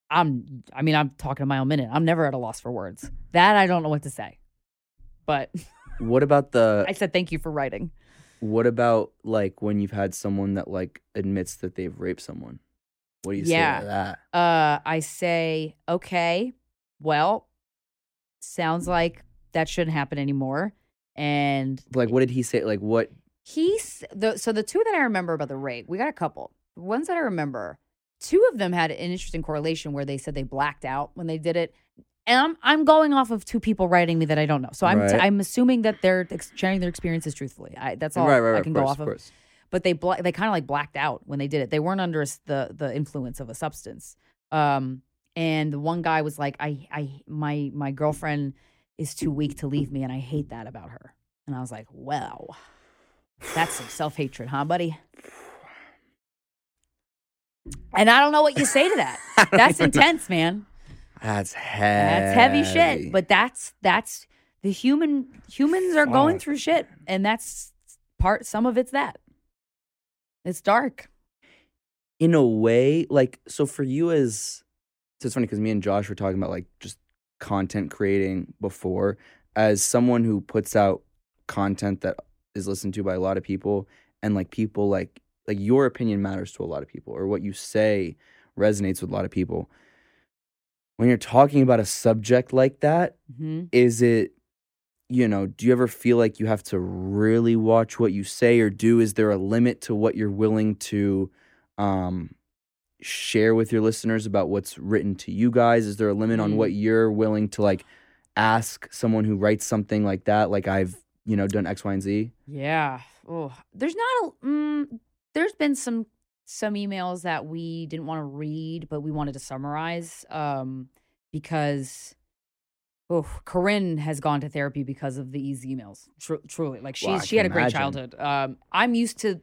I'm I mean, I'm talking to my own minute. I'm never at a loss for words. That I don't know what to say. But What about the I said thank you for writing. What about like when you've had someone that like admits that they've raped someone? What do you Yeah. say to that? Uh I say, okay, well, sounds like that shouldn't happen anymore. And Like what did he say? Like what he's the so the two that I remember about the rape, we got a couple. The ones that I remember, two of them had an interesting correlation where they said they blacked out when they did it. And I'm I'm going off of two people writing me that I don't know, so I'm Right. I'm assuming that they're ex- sharing their experiences truthfully. I, that's all right, right, I can go course, off of. course. But they bla- they kind of like blacked out when they did it. They weren't under the the influence of a substance. Um, and the one guy was like, I I my my girlfriend is too weak to leave me, and I hate that about her. And I was like, wow, that's some self hatred, huh, buddy? And I don't know what you say to that. That's intense, man. That's heavy. That's heavy shit. But that's that's the human humans are going through shit, and that's part. Some of it's that. It's dark. in a way, like so for you as so it's funny because me and Josh were talking about like just content creating before as someone who puts out content that is listened to by a lot of people and like people like like your opinion matters to a lot of people or what you say resonates with a lot of people. When you're talking about a subject like that, hmm is it you know do you ever feel like you have to really watch what you say or do is there a limit to what you're willing to um share with your listeners about what's written to you guys is there a limit on Mm. what you're willing to like ask someone who writes something like that like i've you know done x y and z Yeah. Oh, there's not a. Mm, there's been some some emails that we didn't want to read, but we wanted to summarize um, because. Oh, Corinne has gone to therapy because of these emails. Tru- truly, like she's Wow, I she had a great childhood. Um, I'm used to,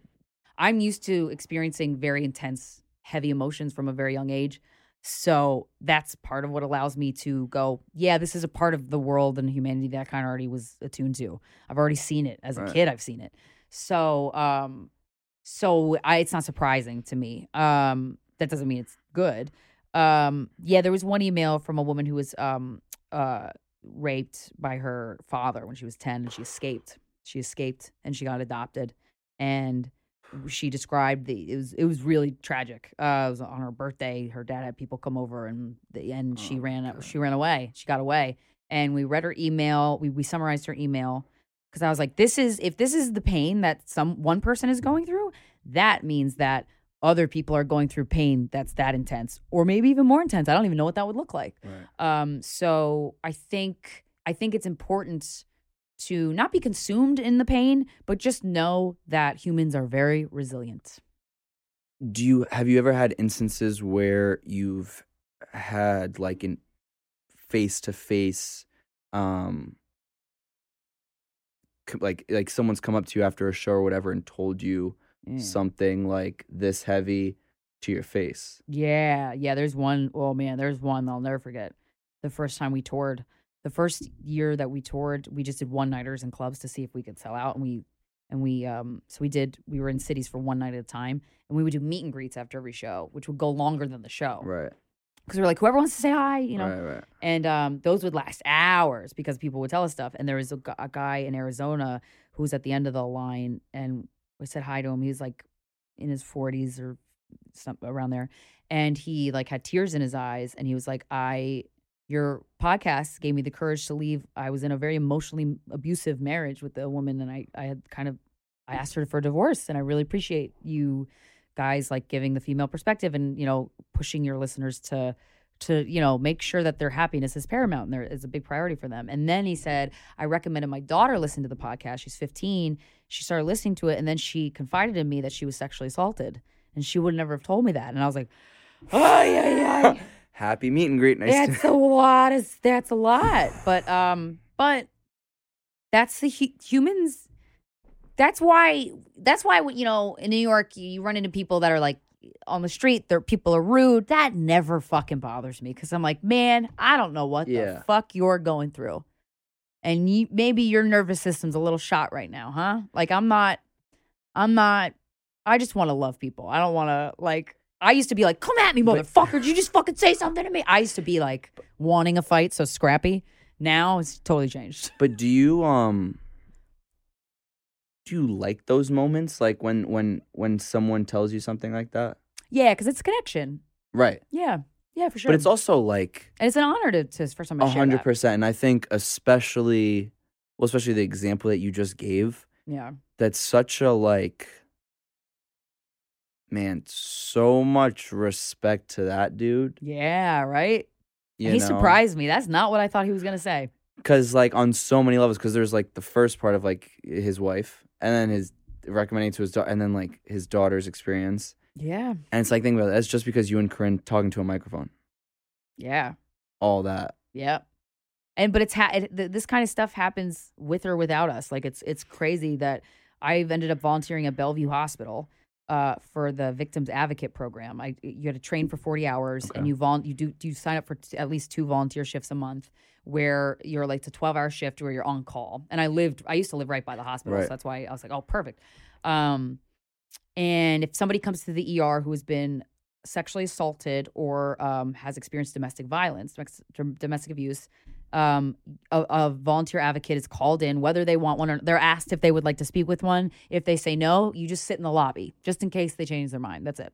I'm used to experiencing very intense, heavy emotions from a very young age. So that's part of what allows me to go, yeah, this is a part of the world and humanity that I kind of already was attuned to. I've already seen it as a Right. kid. I've seen it. So, um, so I, it's not surprising to me. Um, that doesn't mean it's good. Um, yeah, there was one email from a woman who was um, uh, raped by her father when she was ten, and she escaped. She escaped and she got adopted, and she described the it was it was really tragic. Uh, it was on her birthday. Her dad had people come over, and the and she Oh, ran God. she ran away. She got away, and we read her email. We we summarized her email because I was like, this is if this is the pain that some one person is going through, that means that other people are going through pain that's that intense, or maybe even more intense. I don't even know what that would look like. right Um, so I think I think it's important to not be consumed in the pain, but just know that humans are very resilient. do you have you ever had instances where you've had like an face to face um like like someone's come up to you after a show or whatever and told you Mm. something like this heavy to your face Yeah, yeah. There's one oh man, there's one I'll never forget. The first time we toured, the first year that we toured, we just did one nighters in clubs to see if we could sell out, and we and we um so we did we were in cities for one night at a time, and we would do meet and greets after every show, which would go longer than the show right because we are like whoever wants to say hi, you know. right right and um, those would last hours because people would tell us stuff. And there was a, gu- a guy in Arizona who was at the end of the line, and we said hi to him. He was like in his forties or something around there, and he like had tears in his eyes, and he was like, "I." Your podcast gave me the courage to leave. I was in a very emotionally abusive marriage with a woman, and I, I had kind of, I asked her for a divorce, and I really appreciate you guys like giving the female perspective and you know pushing your listeners to to you know make sure that their happiness is paramount and there is a big priority for them. And then he said i recommended my daughter listen to the podcast. She's 15 she started listening to it and then she confided in me that she was sexually assaulted and she would never have told me that. And i was like oh yeah yeah happy meet and greet. Nice to- that's a lot is that's a lot. But um but that's the hu- humans that's why that's why you know in new york you run into people that are like on the street there people are rude that never fucking bothers me because i'm like man i don't know what Yeah. the fuck you're going through and you maybe your nervous system's a little shot right now huh like i'm not i'm not i just want to love people i don't want to like I used to be like, "Come at me, motherfucker! Did you just fucking say something to me?" I used to be like wanting a fight, so scrappy. Now it's totally changed. But do you um do you like those moments like when when when someone tells you something like that? Yeah, because it's connection. Right. Yeah, yeah, for sure. But it's also like and it's an honor to, to for somebody a to share hundred that. percent. And I think especially well, especially the example that you just gave, Yeah, that's such a like man, so much respect to that dude. yeah, right. You he know? surprised me. That's not what I thought he was gonna say. because like on so many levels because there's like the first part of like his wife and then his recommending to his daughter and then like his daughter's experience. Yeah, and it's like think about it that's just because you and Corinne talking to a microphone. Yeah, all that. Yeah. And but it's ha- it, th- this kind of stuff happens with or without us. Like it's it's crazy that I've ended up volunteering at Bellevue Hospital uh, for the Victims Advocate Program. I you had to train for forty hours, and you vol- you do you sign up for t- at least two volunteer shifts a month, where you're like it's a twelve hour shift where you're on call. And I lived I used to live right by the hospital, Right. so that's why I was like, oh, perfect. Um, and if somebody comes to the ER who has been sexually assaulted or um, has experienced domestic violence, domestic abuse, um, a, a volunteer advocate is called in, whether they want one or they're asked if they would like to speak with one. If they say no, you just sit in the lobby just in case they change their mind. That's it.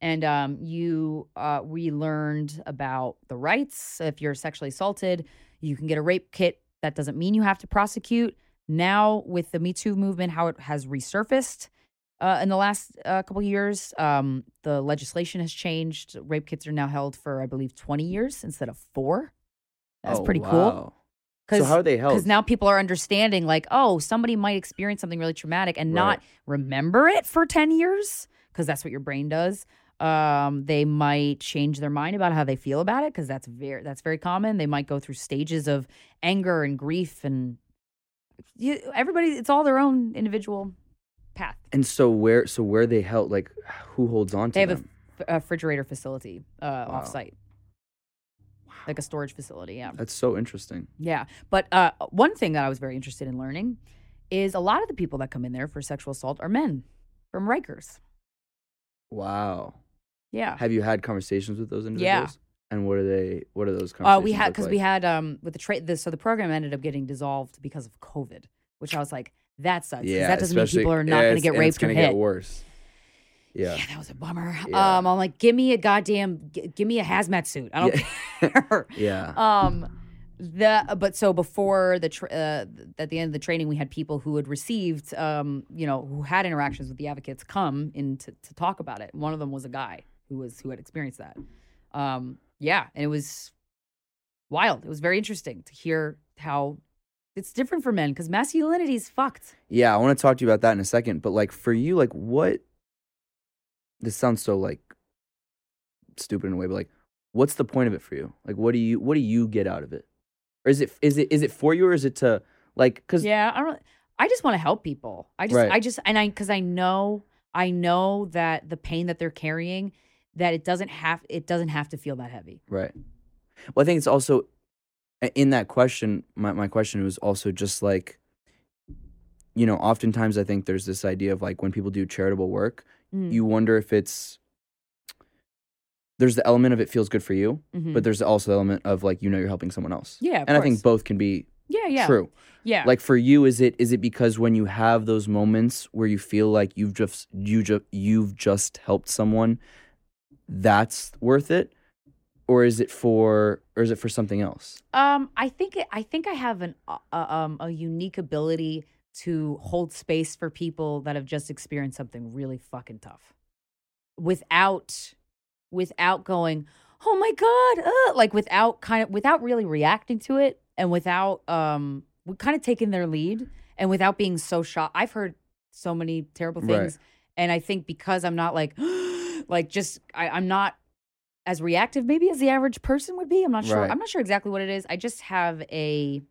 And um, you, uh, we learned about the rights. If you're sexually assaulted, you can get a rape kit. That doesn't mean you have to prosecute. Now, with the Me Too movement, how it has resurfaced uh, in the last uh, couple years, um, the legislation has changed. Rape kits are now held for, I believe, 20 years instead of four. That's Oh, pretty cool. wow. so how are they held Because now people are understanding, like, oh, somebody might experience something really traumatic and not remember it for 10 years, because that's what your brain does. Um, they might change their mind about how they feel about it, because that's very that's very common. They might go through stages of anger and grief, and you, everybody, it's all their own individual path. and so where so where they held like who holds on to They have a them f- a refrigerator facility uh, off site, like a storage facility. Yeah. that's so interesting Yeah. But uh, one thing that I was very interested in learning is a lot of the people that come in there for sexual assault are men from Rikers. wow Yeah. have you had conversations with those individuals? Yeah. and what are they what are those Uh, conversations we had because like? we had um with the trade. The, so the program ended up getting dissolved because of COVID, which I was like, that sucks. yeah that doesn't mean people are not yeah, going to get it's raped or gonna hit. get worse yeah Yeah, that was a bummer. Yeah. Um, I'm like, give me a goddamn, g- give me a hazmat suit. I don't care. yeah um the but so before the tr uh, at the end of the training we had people who had received um you know who had interactions with the advocates come in to, to talk about it one of them was a guy who was who had experienced that um yeah and it was wild it was very interesting to hear how it's different for men because masculinity is fucked Yeah, I want to talk to you about that in a second. But like for you, like what? This sounds so like stupid in a way, but like, what's the point of it for you? Like, what do you what do you get out of it? Or is it is it is it for you or is it to like? Because yeah i don't i just want to help people i just Right. i just and i because i know i know that the pain that they're carrying that it doesn't have it doesn't have to feel that heavy right. Well, I think it's also in that question. My my question was also just like, you know, oftentimes I think there's this idea of like when people do charitable work, Mm. you wonder if it's there's the element of it feels good for you, Mhm. but there's also the element of like you know you're helping someone else. Yeah, and I think both can be yeah, yeah, true. yeah. Like for you, is it is it because when you have those moments where you feel like you've just you just you've just helped someone, that's worth it, or is it for or is it for something else? um, I think it, I think I have an uh, uh, um a unique ability to hold space for people that have just experienced something really fucking tough, without without going, oh my god, uh, like without kind of without really reacting to it, and without um, kind of taking their lead, and without being so shocked. I've heard so many terrible Right. things, and I think because I'm not like, like just I, I'm not as reactive maybe as the average person would be. I'm not sure. Right. I'm not sure exactly what it is. I just have a.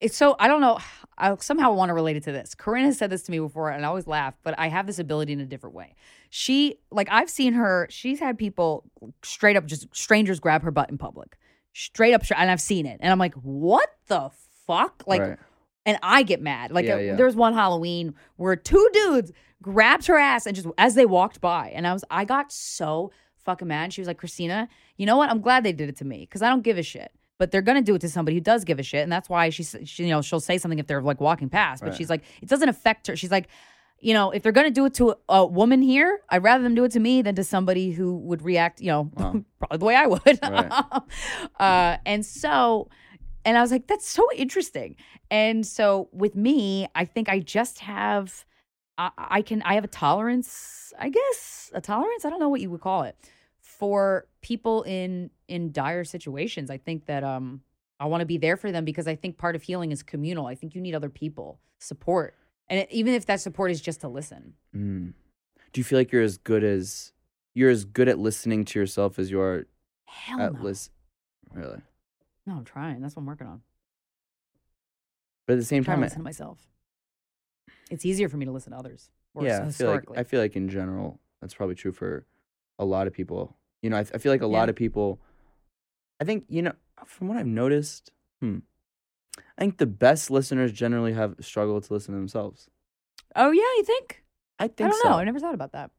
It's so I don't know. I somehow want to relate it to this. Corinne has said this to me before, and I always laugh. But I have this ability in a different way. She like I've seen her. She's had people straight up just strangers grab her butt in public, straight up, and I've seen it, and I'm like, what the fuck? Like Right. and I get mad. Like Yeah, uh, yeah. there was one Halloween where two dudes grabbed her ass and just as they walked by. And I was, I got so fucking mad. She was like, Krystyna, you know what? I'm glad they did it to me because I don't give a shit. But they're gonna do it to somebody who does give a shit, and that's why she's, she, you know, she'll say something if they're like walking past. But Right. she's like, it doesn't affect her. She's like, you know, if they're gonna do it to a, a woman here, I'd rather them do it to me than to somebody who would react, you know, Wow. probably the way I would. Right. uh, and so, and I was like, that's so interesting. And so with me, I think I just have, I, I can, I have a tolerance, I guess, a tolerance. I don't know what you would call it for people in in dire situations. I think that um, I want to be there for them because I think part of healing is communal. I think you need other people support, and it, even if that support is just to listen. Mm. Do you feel like you're as good as you're as good at listening to yourself as you are Hell at no. lis- Really, No, I'm trying. That's what I'm working on. but at the same I'm time, to I- listen to myself. It's easier for me to listen to others. Or yeah, I feel like. I feel like in general that's probably true for a lot of people. You know, I, I feel like a Yeah. lot of people. I think you know from what I've noticed. Hmm. I think the best listeners generally have struggled to listen to themselves. oh yeah, you think? I think I don't so. know. I never thought about that.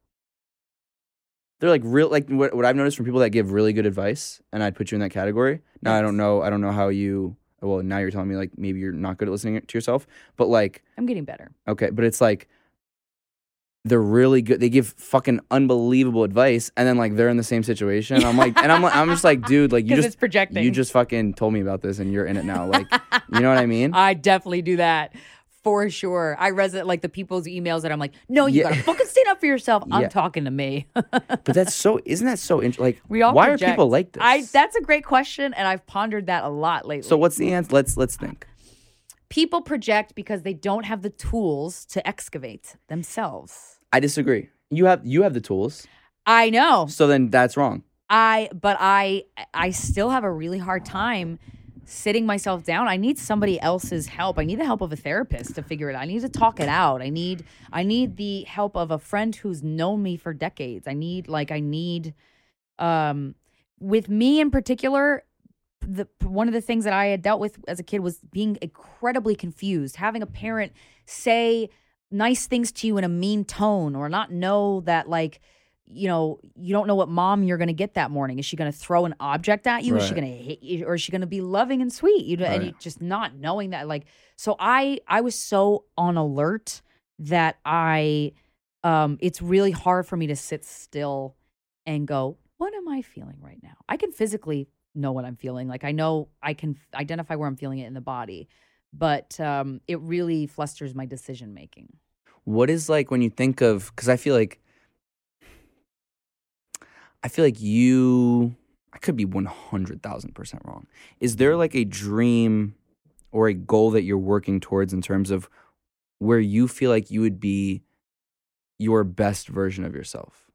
They're like real like what, what I've noticed from people that give really good advice, and I'd put you in that category. Now I don't know. I don't know how you. Well, now you're telling me like maybe you're not good at listening to yourself, but like I'm getting better. Okay, but it's like they're really good. They give fucking unbelievable advice, and then like they're in the same situation. I'm like, and I'm like, I'm just like, dude, like you just projecting. you just fucking told me about this, and you're in it now. Like, you know what I mean? I definitely do that for sure. I resonate like the people's emails that I'm like, no, you Yeah. gotta fucking stand up for yourself. I'm talking to me. But that's so. Isn't that so? Int- like, we all why project. are people like this? I that's a great question, and I've pondered that a lot lately. so what's the answer? Let's let's think. People project because they don't have the tools to excavate themselves. I disagree. You have you have the tools, I know. so then that's wrong. I but I I still have a really hard time sitting myself down. I need somebody else's help. I need the help of a therapist to figure it out. I need to talk it out. I need I need the help of a friend who's known me for decades. I need like I need um with me in particular the one of the things that I had dealt with as a kid was being incredibly confused, having a parent say nice things to you in a mean tone or not know that like you know you don't know what mom you're going to get that morning. Is she going to throw an object at you? Is she going to hit you? Or is she going to be loving and sweet? You know and you just not knowing that like so i i was so on alert that i um it's really hard for me to sit still and go what am i feeling right now? I can physically know what i'm feeling like i know i can f- identify where i'm feeling it in the body but um it really flusters my decision making What is like when you think of because I feel like I feel like you I could be one hundred thousand percent wrong. Is there like a dream or a goal that you're working towards in terms of where you feel like you would be your best version of yourself?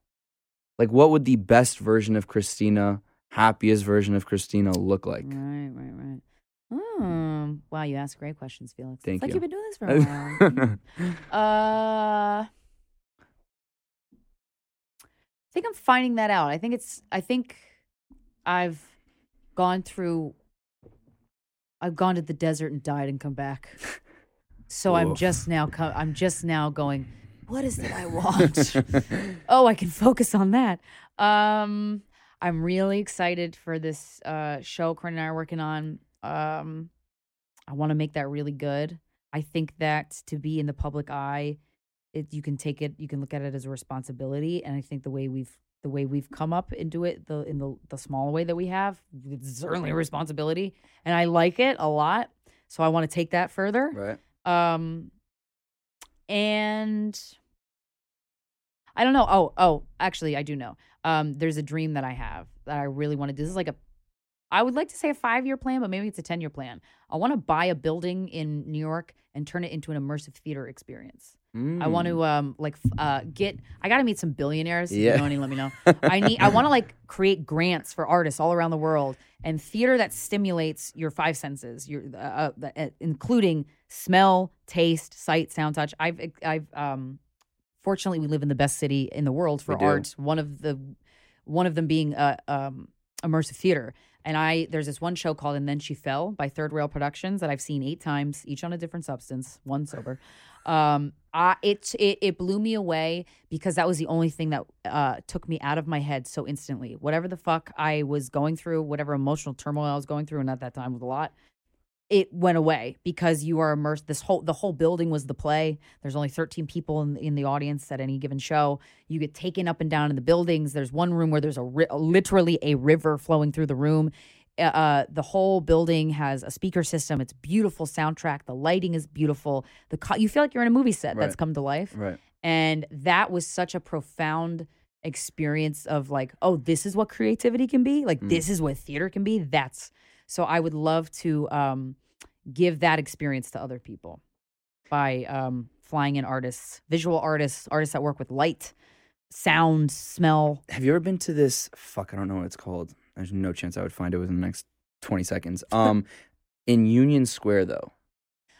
Like what would the best version of Krystyna, happiest version of Krystyna look like? Right, right, right. Hmm. Wow, you ask great questions, Felix. Thank it's like you. you've been doing this for a while. uh, I think I'm finding that out. I think it's. I think I've gone through. I've gone to the desert and died and come back. So I'm just now. Co- I'm just now going. What is it I want? oh, I can focus on that. Um, I'm really excited for this uh, show Corinne and I are working on. Um, I want to make that really good. I think that to be in the public eye, it you can take it, you can look at it as a responsibility, and I think the way we've the way we've come up into it, the in the the small way that we have, it's certainly a responsibility, and I like it a lot. So I want to take that further. right. Um, and I don't know. Oh, oh, actually, I do know. Um, there's a dream that I have that I really want to do. This is like a, I would like to say a five year plan, but maybe it's a 10 year plan. I want to buy a building in New York and turn it into an immersive theater experience. I want Mm. to um like uh get I got to meet some billionaires. If Yeah. you know any, let me know. I need I want to like create grants for artists all around the world and theater that stimulates your five senses, your uh, uh, uh, including smell, taste, sight, sound, touch. I've I've um fortunately we live in the best city in the world for art. One of the one of them being uh um immersive theater. And I there's this one show called And Then She Fell by Third Rail Productions that I've seen eight times, each on a different substance, one sober. Um, I it it it blew me away because that was the only thing that uh took me out of my head so instantly. Whatever the fuck I was going through, whatever emotional turmoil I was going through, and at that time was a lot it went away because you are immersed this whole the whole building was the play. There's only 13 people in, in the audience at any given show. You get taken up and down in the buildings. There's one room where there's a ri- literally a river flowing through the room. Uh, uh, the whole building has a speaker system. It's beautiful soundtrack. The lighting is beautiful. The co- you feel like you're in a movie set that's come to life. Right. and that was such a profound experience of like oh this is what creativity can be. Like Mm. this is what theater can be. That's so i would love to um give that experience to other people by um flying in artists visual artists artists that work with light sound smell Have you ever been to this? Fuck, I don't know what it's called. There's no chance I would find it within the next 20 seconds. Um, in Union Square though.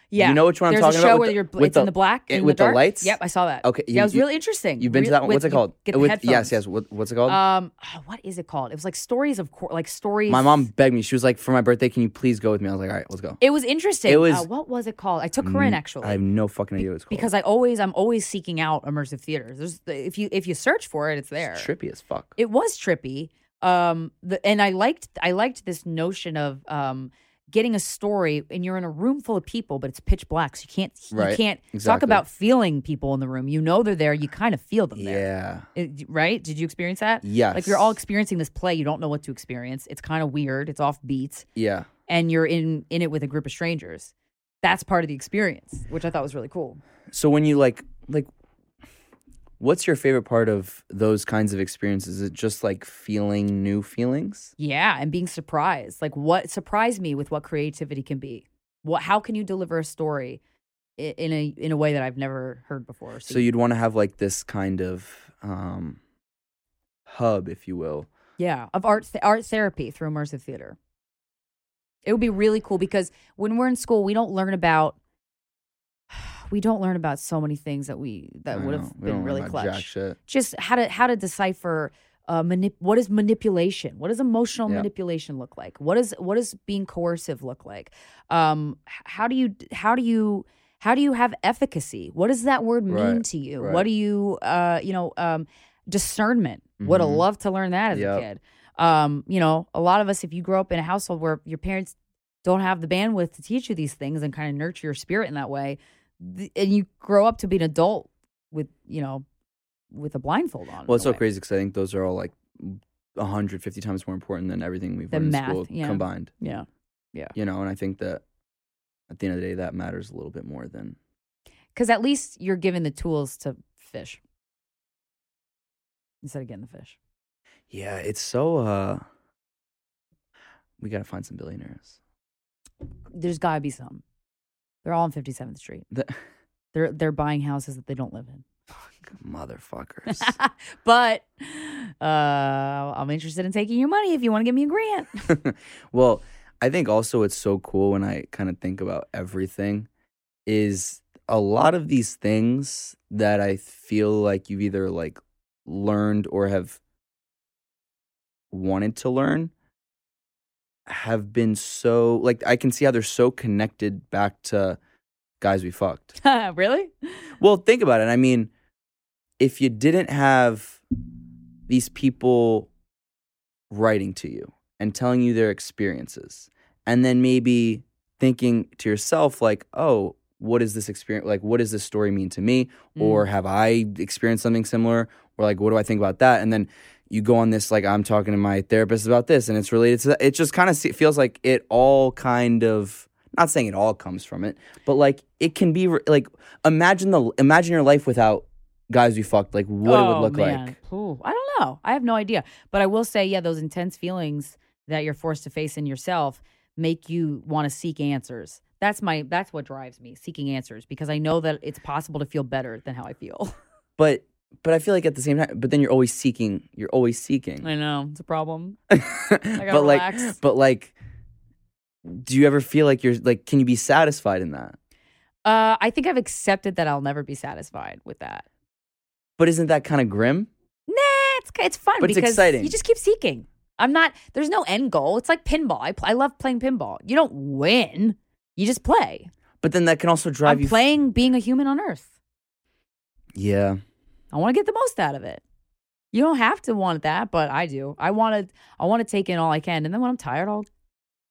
Yeah You know which one I'm there's talking a show about? where With the- you're with it's the- in the black it- in with the dark. lights? yep i saw that Okay, yeah it was you- really interesting You've been to that one? with- What's it called? get the With- headphones. yes, yes. What, what's it called? um oh, what is it called it was like stories of Cor- like stories My mom begged me. She was like, "For my birthday, can you please go with me?" I was like, "All right, let's go." It was interesting. It was- uh, what was it called? I took her in actually I have no fucking idea what it's called. because I always I'm always seeking out immersive theaters. There's if you if you search for it, it's there. it's trippy as fuck. It was trippy. Um, the, and I liked I liked this notion of um getting a story and you're in a room full of people, but it's pitch black, so you can't you can't talk about feeling people in the room. You know they're there. You kind of feel them there. yeah. Uh, it- right? Did you experience that? Yes. Like you're all experiencing this play, you don't know what to experience. It's kind of weird. It's off beats Yeah. and you're in in it with a group of strangers. That's part of the experience, which I thought was really cool. So when you like like what's your favorite part of those kinds of experiences? Is it just like feeling new feelings? Yeah, and being surprised. Like what surprised me with what creativity can be. What how can you deliver a story in a in a way that I've never heard before? or So you'd want to have like this kind of um hub, if you will. yeah, of art th- art therapy through immersive theater. It would be really cool because when we're in school, we don't learn about we don't learn about so many things that we that would have been really clutch. just how to how to decipher uh, manip- what is manipulation? What does emotional manipulation look like? What is what does being coercive look like? Um how do you how do you how do you have efficacy? What does that word mean Right, to you? Right. what do you uh you know um discernment. Would have loved to learn that as Yep. a kid. Um you know a lot of us if you grow up in a household where your parents don't have the bandwidth to teach you these things and kind of nurture your spirit in that way th- and you grow up to be an adult with you know with a blindfold on. Well, it's so way. crazy because I think those are all like 150 times more important than everything we've Than learned in school yeah. combined. Yeah, yeah, You know, and I think that at the end of the day, that matters a little bit more than because at least you're given the tools to fish instead of getting the fish. Yeah, it's so uh we gotta find some billionaires. There's got to be some. They're all on 57th Street. The They're they're buying houses that they don't live in. motherfuckers. but uh, I'm interested in taking your money if you want to give me a grant. well, I think also it's so cool when I kind of think about everything is a lot of these things that I feel like you've either like learned or have wanted to learn have been so like I can see how they're so connected back to guys we fucked. really? Well, think about it. I mean, if you didn't have these people writing to you and telling you their experiences, and then maybe thinking to yourself, like, oh, what is this experience? Like, what does this story mean to me? Or mm. have I experienced something similar? Or like, what do I think about that? And then you go on this, like, I'm talking to my therapist about this, and it's related to that. It just kind of feels like it all kind of, not saying it all comes from it, but like it can be re- like imagine the imagine your life without guys you fucked like what it Oh, would look man. like Ooh, I don't know. I have no idea. But I will say, yeah, those intense feelings that you're forced to face in yourself make you want to seek answers. That's my that's what drives me, seeking answers, because I know that it's possible to feel better than how I feel. but but i feel like at the same time but then you're always seeking you're always seeking I know. It's a problem. but gotta like relax. but like do you ever feel like you're like can you be satisfied in that Uh, I think I've accepted that I'll never be satisfied with that. but isn't that kind of grim Nah, it's it's fun But it's because exciting. you just keep seeking. I'm not. There's no end goal. It's like pinball. I I love playing pinball. You don't win. You just play. But then that can also drive I'm you. playing being a human on Earth. yeah. I want to get the most out of it. You don't have to want that, but I do. I want to. I want to take in all I can, and then when I'm tired, I'll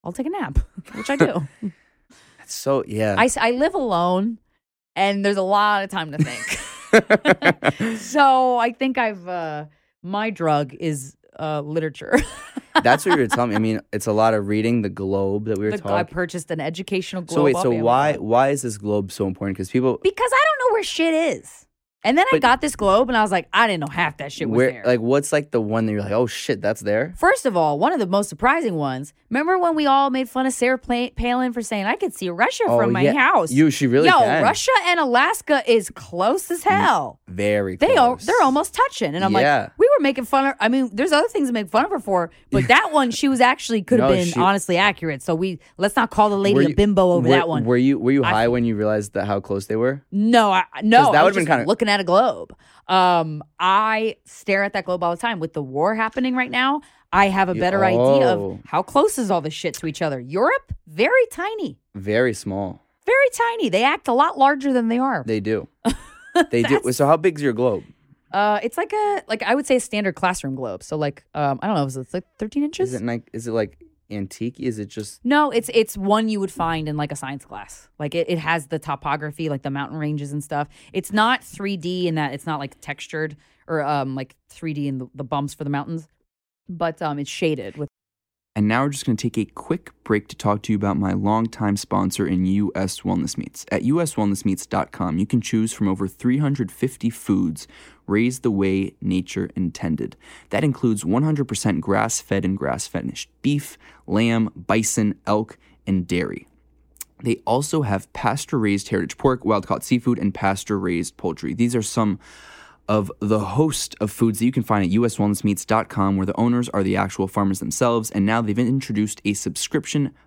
I'll take a nap, which I do. That's so yeah. I I live alone, and there's a lot of time to think. so I think I've uh, my drug is uh, literature. That's what you were telling me. I mean, it's a lot of reading the globe that we were The- I purchased an educational globe. So wait, so why why is this globe so important? Because people Because I don't know where shit is. And then I But- got this globe, and I was like, I didn't know half that shit was where there. like what's like the one that you're like, oh shit, that's there. First of all, one of the most surprising ones. Remember when we all made fun of Sarah Pla- Palin for saying I could see Russia Oh, from my yeah. house? You she really Yo, can. Russia and Alaska is close as mm, hell. very. They are close. they're almost touching, and I'm Yeah. like, we were making fun of. I mean, there's other things to make fun of her for, but that one she was actually could have No, been she- honestly accurate. So we let's not call the lady Were a you- bimbo over were, that one. Were you were you high when you realized that how close they were? No, I, no, that I would've was been just kinda- looking at a globe. Um, I stare at that globe all the time. With the war happening right now, I have a better idea oh. of how close is all this shit to each other. Europe, very tiny, Very small. very tiny. They act a lot larger than they are. They do. They do. So how big's your globe? Uh, it's like a like I would say a standard classroom globe. So like um, I don't know, is it like 13 inches? Is it like is it like antique? Is it just No, it's it's one you would find in like a science class. Like it, it has the topography, like the mountain ranges and stuff. It's not 3D in that it's not like textured or um like 3D in the, the bumps for the mountains, but um it's shaded with. And now we're just going to take a quick break to talk to you about my longtime sponsor in US Wellness Meats. At uswellnessmeats.com, you can choose from over 350 foods raised the way nature intended. That includes 100% grass fed and grass finished beef, lamb, bison, elk, and dairy. They also have pasture raised heritage pork, wild caught seafood, and pasture raised poultry. These are some of the host of foods that you can find at uswellnessmeats.com, where the owners are the actual farmers themselves. And now they've introduced a subscription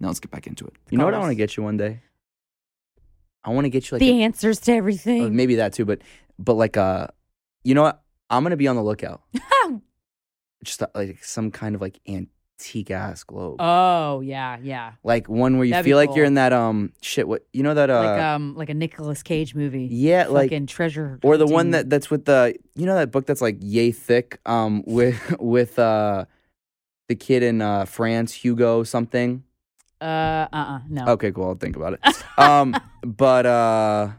Now let's get back into it. You know what I want to get you one day? I want to get you like the a- answers to everything. uh, maybe that too, but but like uh, you know what? I'm gonna be on the lookout. Just uh, like some kind of like antique ass globe, oh yeah, yeah. like one where you that'd feel like you're in that um shit. What you know that uh like um like a Nicolas Cage movie. yeah like Fucking treasure. or the one that that's with the you know that book that's like yay thick um with with uh the kid in uh France Hugo something. Uh uh uh no. Okay, cool. I'll think about it. um, but uh,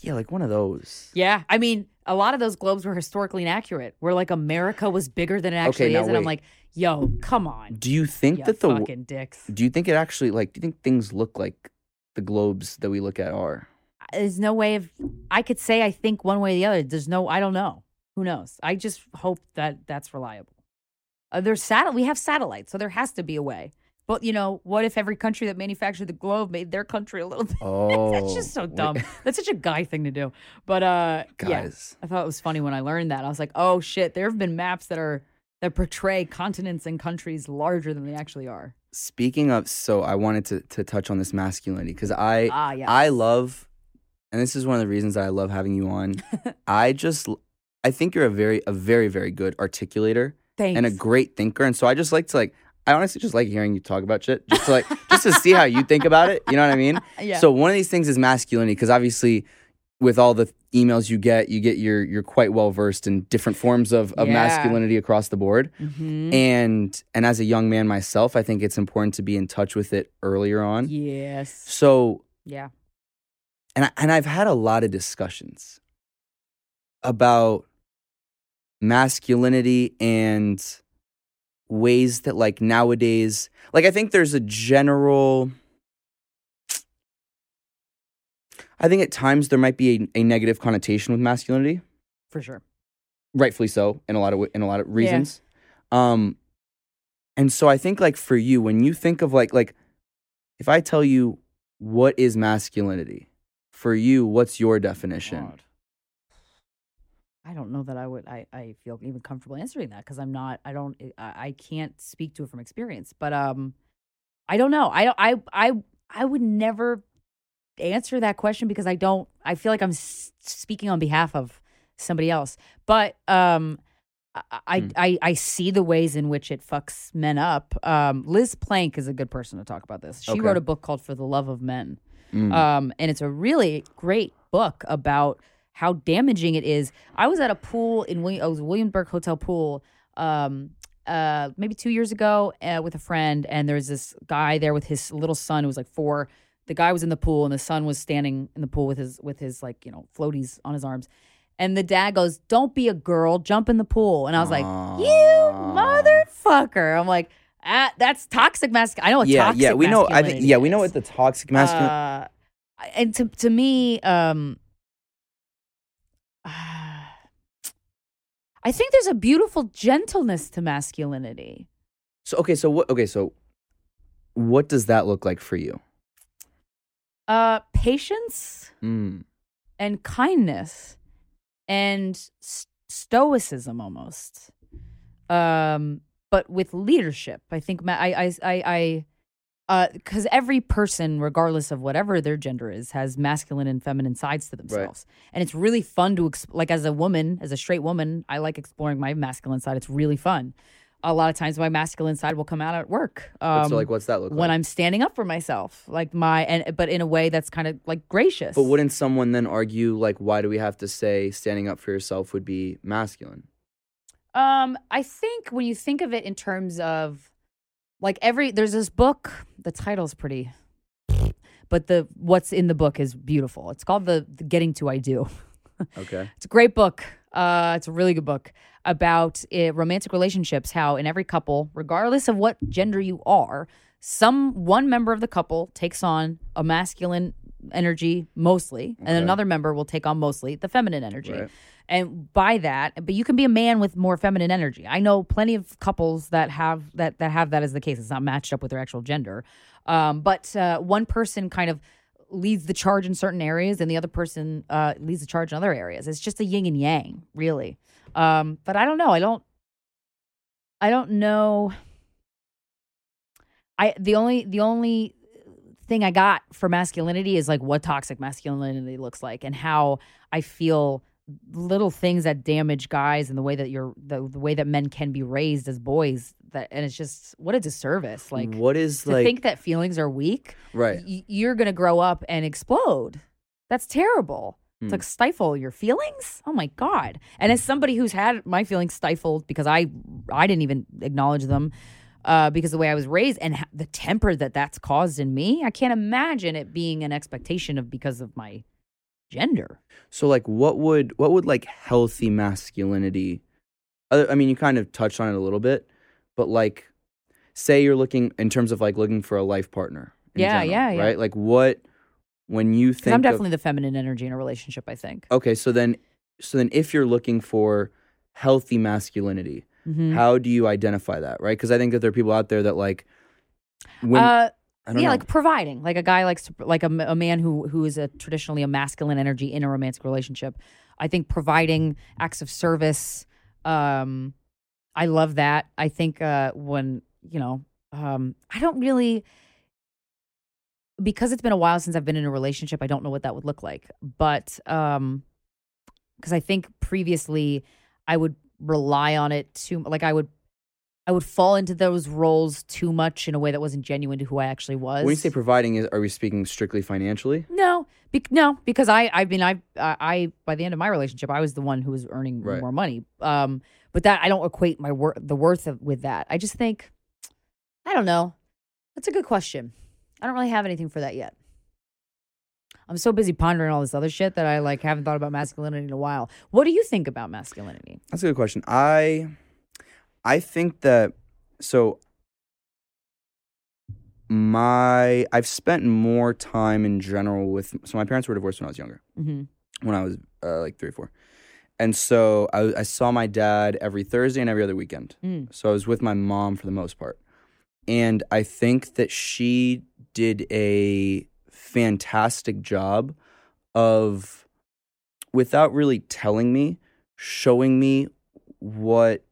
yeah, like one of those. Yeah, I mean, a lot of those globes were historically inaccurate. Where like America was bigger than it actually now is, and I'm wait. like, yo, come on, Do you think you that the fucking dicks. Do you think it actually like? Do you think things look like the globes that we look at are? There's no way of I could say I think one way or the other. There's no, I don't know. Who knows? I just hope that that's reliable. Uh, there's satel- We have satellites, so there has to be a way. But you know, what if every country that manufactured the globe made their country a little bit? Oh, That's just so wait. dumb. That's such a guy thing to do. But uh, yeah, guys. I thought it was funny when I learned that. I was like, oh shit, there have been maps that are that portray continents and countries larger than they actually are. Speaking of, so I wanted to to touch on this masculinity because I Ah, yes. I love, and this is one of the reasons that I love having you on. I just I think you're a very a very very good articulator Thanks. and a great thinker, and so I just like to like. I honestly just like hearing you talk about shit, just to like, just to see how you think about it. You know what I mean? yeah. So one of these things is masculinity, because obviously, with all the emails you get, you get you're you're quite well versed in different forms of, of Yeah. masculinity across the board. Mhm. And and as a young man myself, I think it's important to be in touch with it earlier on. yes. So Yeah. and I, and I've had a lot of discussions about masculinity and ways that like nowadays like I think there's a general I think at times there might be a, a negative connotation with masculinity, For sure. rightfully so in a lot of wa- in a lot of reasons. Um And so I think like for you, when you think of like like if I tell you what is masculinity, for you, what's your definition? God. I don't know that I would. I, I feel even comfortable answering that because I'm not. I don't. I, I can't speak to it from experience. But um, I don't know. I I I I would never answer that question because I don't. I feel like I'm s- speaking on behalf of somebody else. But um, I I, Hmm. I I see the ways in which it fucks men up. Um, Liz Plank is a good person to talk about this. She Okay. wrote a book called For the Love of Men. Mm. Um, and it's a really great book about how damaging it is. I was at a pool in William, I was Williamsburg Hotel pool um, uh, maybe two years ago uh, with a friend, and there was this guy there with his little son who was like four. The guy was in the pool, and the son was standing in the pool with his with his like you know floaties on his arms. And the dad goes, "Don't be a girl, jump in the pool." And I was like, "You motherfucker!" I'm like, ah, "That's toxic masculinity." I know what yeah, toxic yeah, we know. I think yeah, we know what the toxic masculine. Uh, and to to me, um, I think there's a beautiful gentleness to masculinity. so okay, so what? Okay, so what does that look like for you? Uh, patience Mm. and kindness and stoicism almost. Um, but with leadership, I think ma- I I I. I because every person, regardless of whatever their gender is, has masculine and feminine sides to themselves, and it's really fun to exp- like as a woman, as a straight woman, I like exploring my masculine side. It's really fun. A lot of times, my masculine side will come out at work. Um, so like, what's that look when like? When I'm standing up for myself, like my and but in a way that's kind of like gracious. But wouldn't someone then argue like, why do we have to say standing up for yourself would be masculine? Um, I think when you think of it in terms of like every there's this book, the title's pretty but the what's in the book is beautiful. It's called the, the Getting to I Do. Okay. It's a great book. Uh, it's a really good book about uh, romantic relationships. How in every couple, regardless of what gender you are, some one member of the couple takes on a masculine energy mostly, and another member will take on mostly the feminine energy. Right. And by that, but you can be a man with more feminine energy. I know plenty of couples that have that that have that as the case. It's not matched up with their actual gender, um, but uh, one person kind of leads the charge in certain areas, and the other person uh, leads the charge in other areas. It's just a yin and yang, really. Um, but I don't know. I don't. I don't know. I the only the only thing I got for masculinity is like what toxic masculinity looks like and how I feel little things that damage guys and the way that you're the, the way that men can be raised as boys that and it's just what a disservice. Like what is to like think that feelings are weak right? y- you're gonna grow up and explode. That's terrible. Hmm. to like stifle your feelings? Oh my god. And as somebody who's had my feelings stifled because i i didn't even acknowledge them uh, because the way I was raised and ha- the temper that that's caused in me, I can't imagine it being an expectation of because of my gender. So like, what would what would like healthy masculinity? Other, I mean, you kind of touched on it a little bit, but like, say you're looking in terms of like looking for a life partner. Yeah, general, yeah, yeah. Right. Like, what when you think I'm of- definitely the feminine energy in a relationship. I think. okay, so then so then if you're looking for healthy masculinity, Mhm. how do you identify that? Right? Because I think that there are people out there that like when uh, I don't yeah, know. like providing, like a guy likes to, like a man who who is a traditionally a masculine energy in a romantic relationship. I think providing acts of service. Um, I love that. I think uh, when you know, um, I don't really because it's been a while since I've been in a relationship. I don't know what that would look like, but um, because I think previously I would rely on it too. Like I would. I would fall into those roles too much in a way that wasn't genuine to who I actually was. when you say providing, is are we speaking strictly financially? No, bec no, because I, I mean, I, I, I, by the end of my relationship, I was the one who was earning Right. more money. Um, but that I don't equate my worth, the worth of with that. I just think, I don't know. That's a good question. I don't really have anything for that yet. I'm so busy pondering all this other shit that I like haven't thought about masculinity in a while. What do you think about masculinity? That's a good question. I I think that so my I've spent more time in general with so my parents were divorced when I was younger, hmm when I was uh, like three or four, and so I, I saw my dad every Thursday and every other weekend. Mm. So I was with my mom for the most part. and I think that she did a fantastic job of, without really telling me, showing me what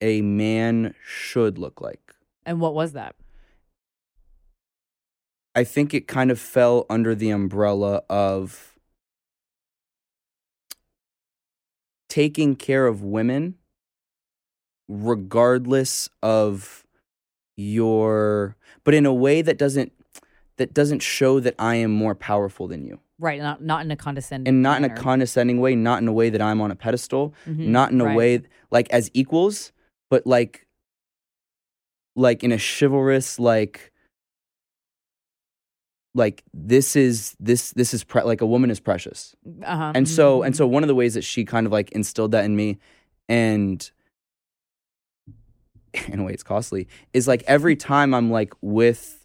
a man should look like. And what was that? I think it kind of fell under the umbrella of taking care of women regardless of your but in a way that doesn't that doesn't show that I am more powerful than you. Right, not not in a condescending And not in a condescending way, not in a way that I'm on a pedestal, Mhm, not in a right. way like as equals, but like like in a chivalrous like like this is this this is pre- like a woman is precious Uh-huh. and so and mhm. so one of the ways that she kind of like instilled that in me and in a way it's costly is like every time i'm like with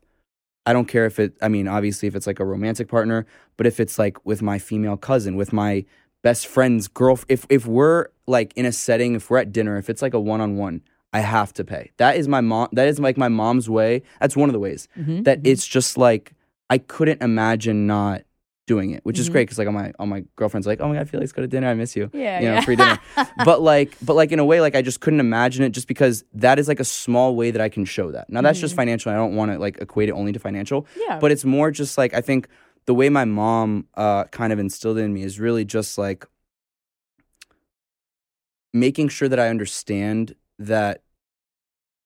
i don't care if it i mean obviously if it's like a romantic partner but if it's like with my female cousin with my best friend's girl if if we're like in a setting if we're at dinner if it's like a one-on-one i have to pay. That is my mom that is like my mom's way. That's one of the ways Mhm, that mhm. it's just like I couldn't imagine not doing it, which is Mhm. great because like all my all my girlfriends like, oh my god, I feel like let's go to dinner. I miss you. yeah, you know, yeah. free dinner. but like, but like in a way, like I just couldn't imagine it just because that is like a small way that I can show that. Now that's just Mhm. financial. I don't want to like equate it only to financial, yeah. but it's more just like I think the way my mom uh, kind of instilled in me is really just like making sure that I understand that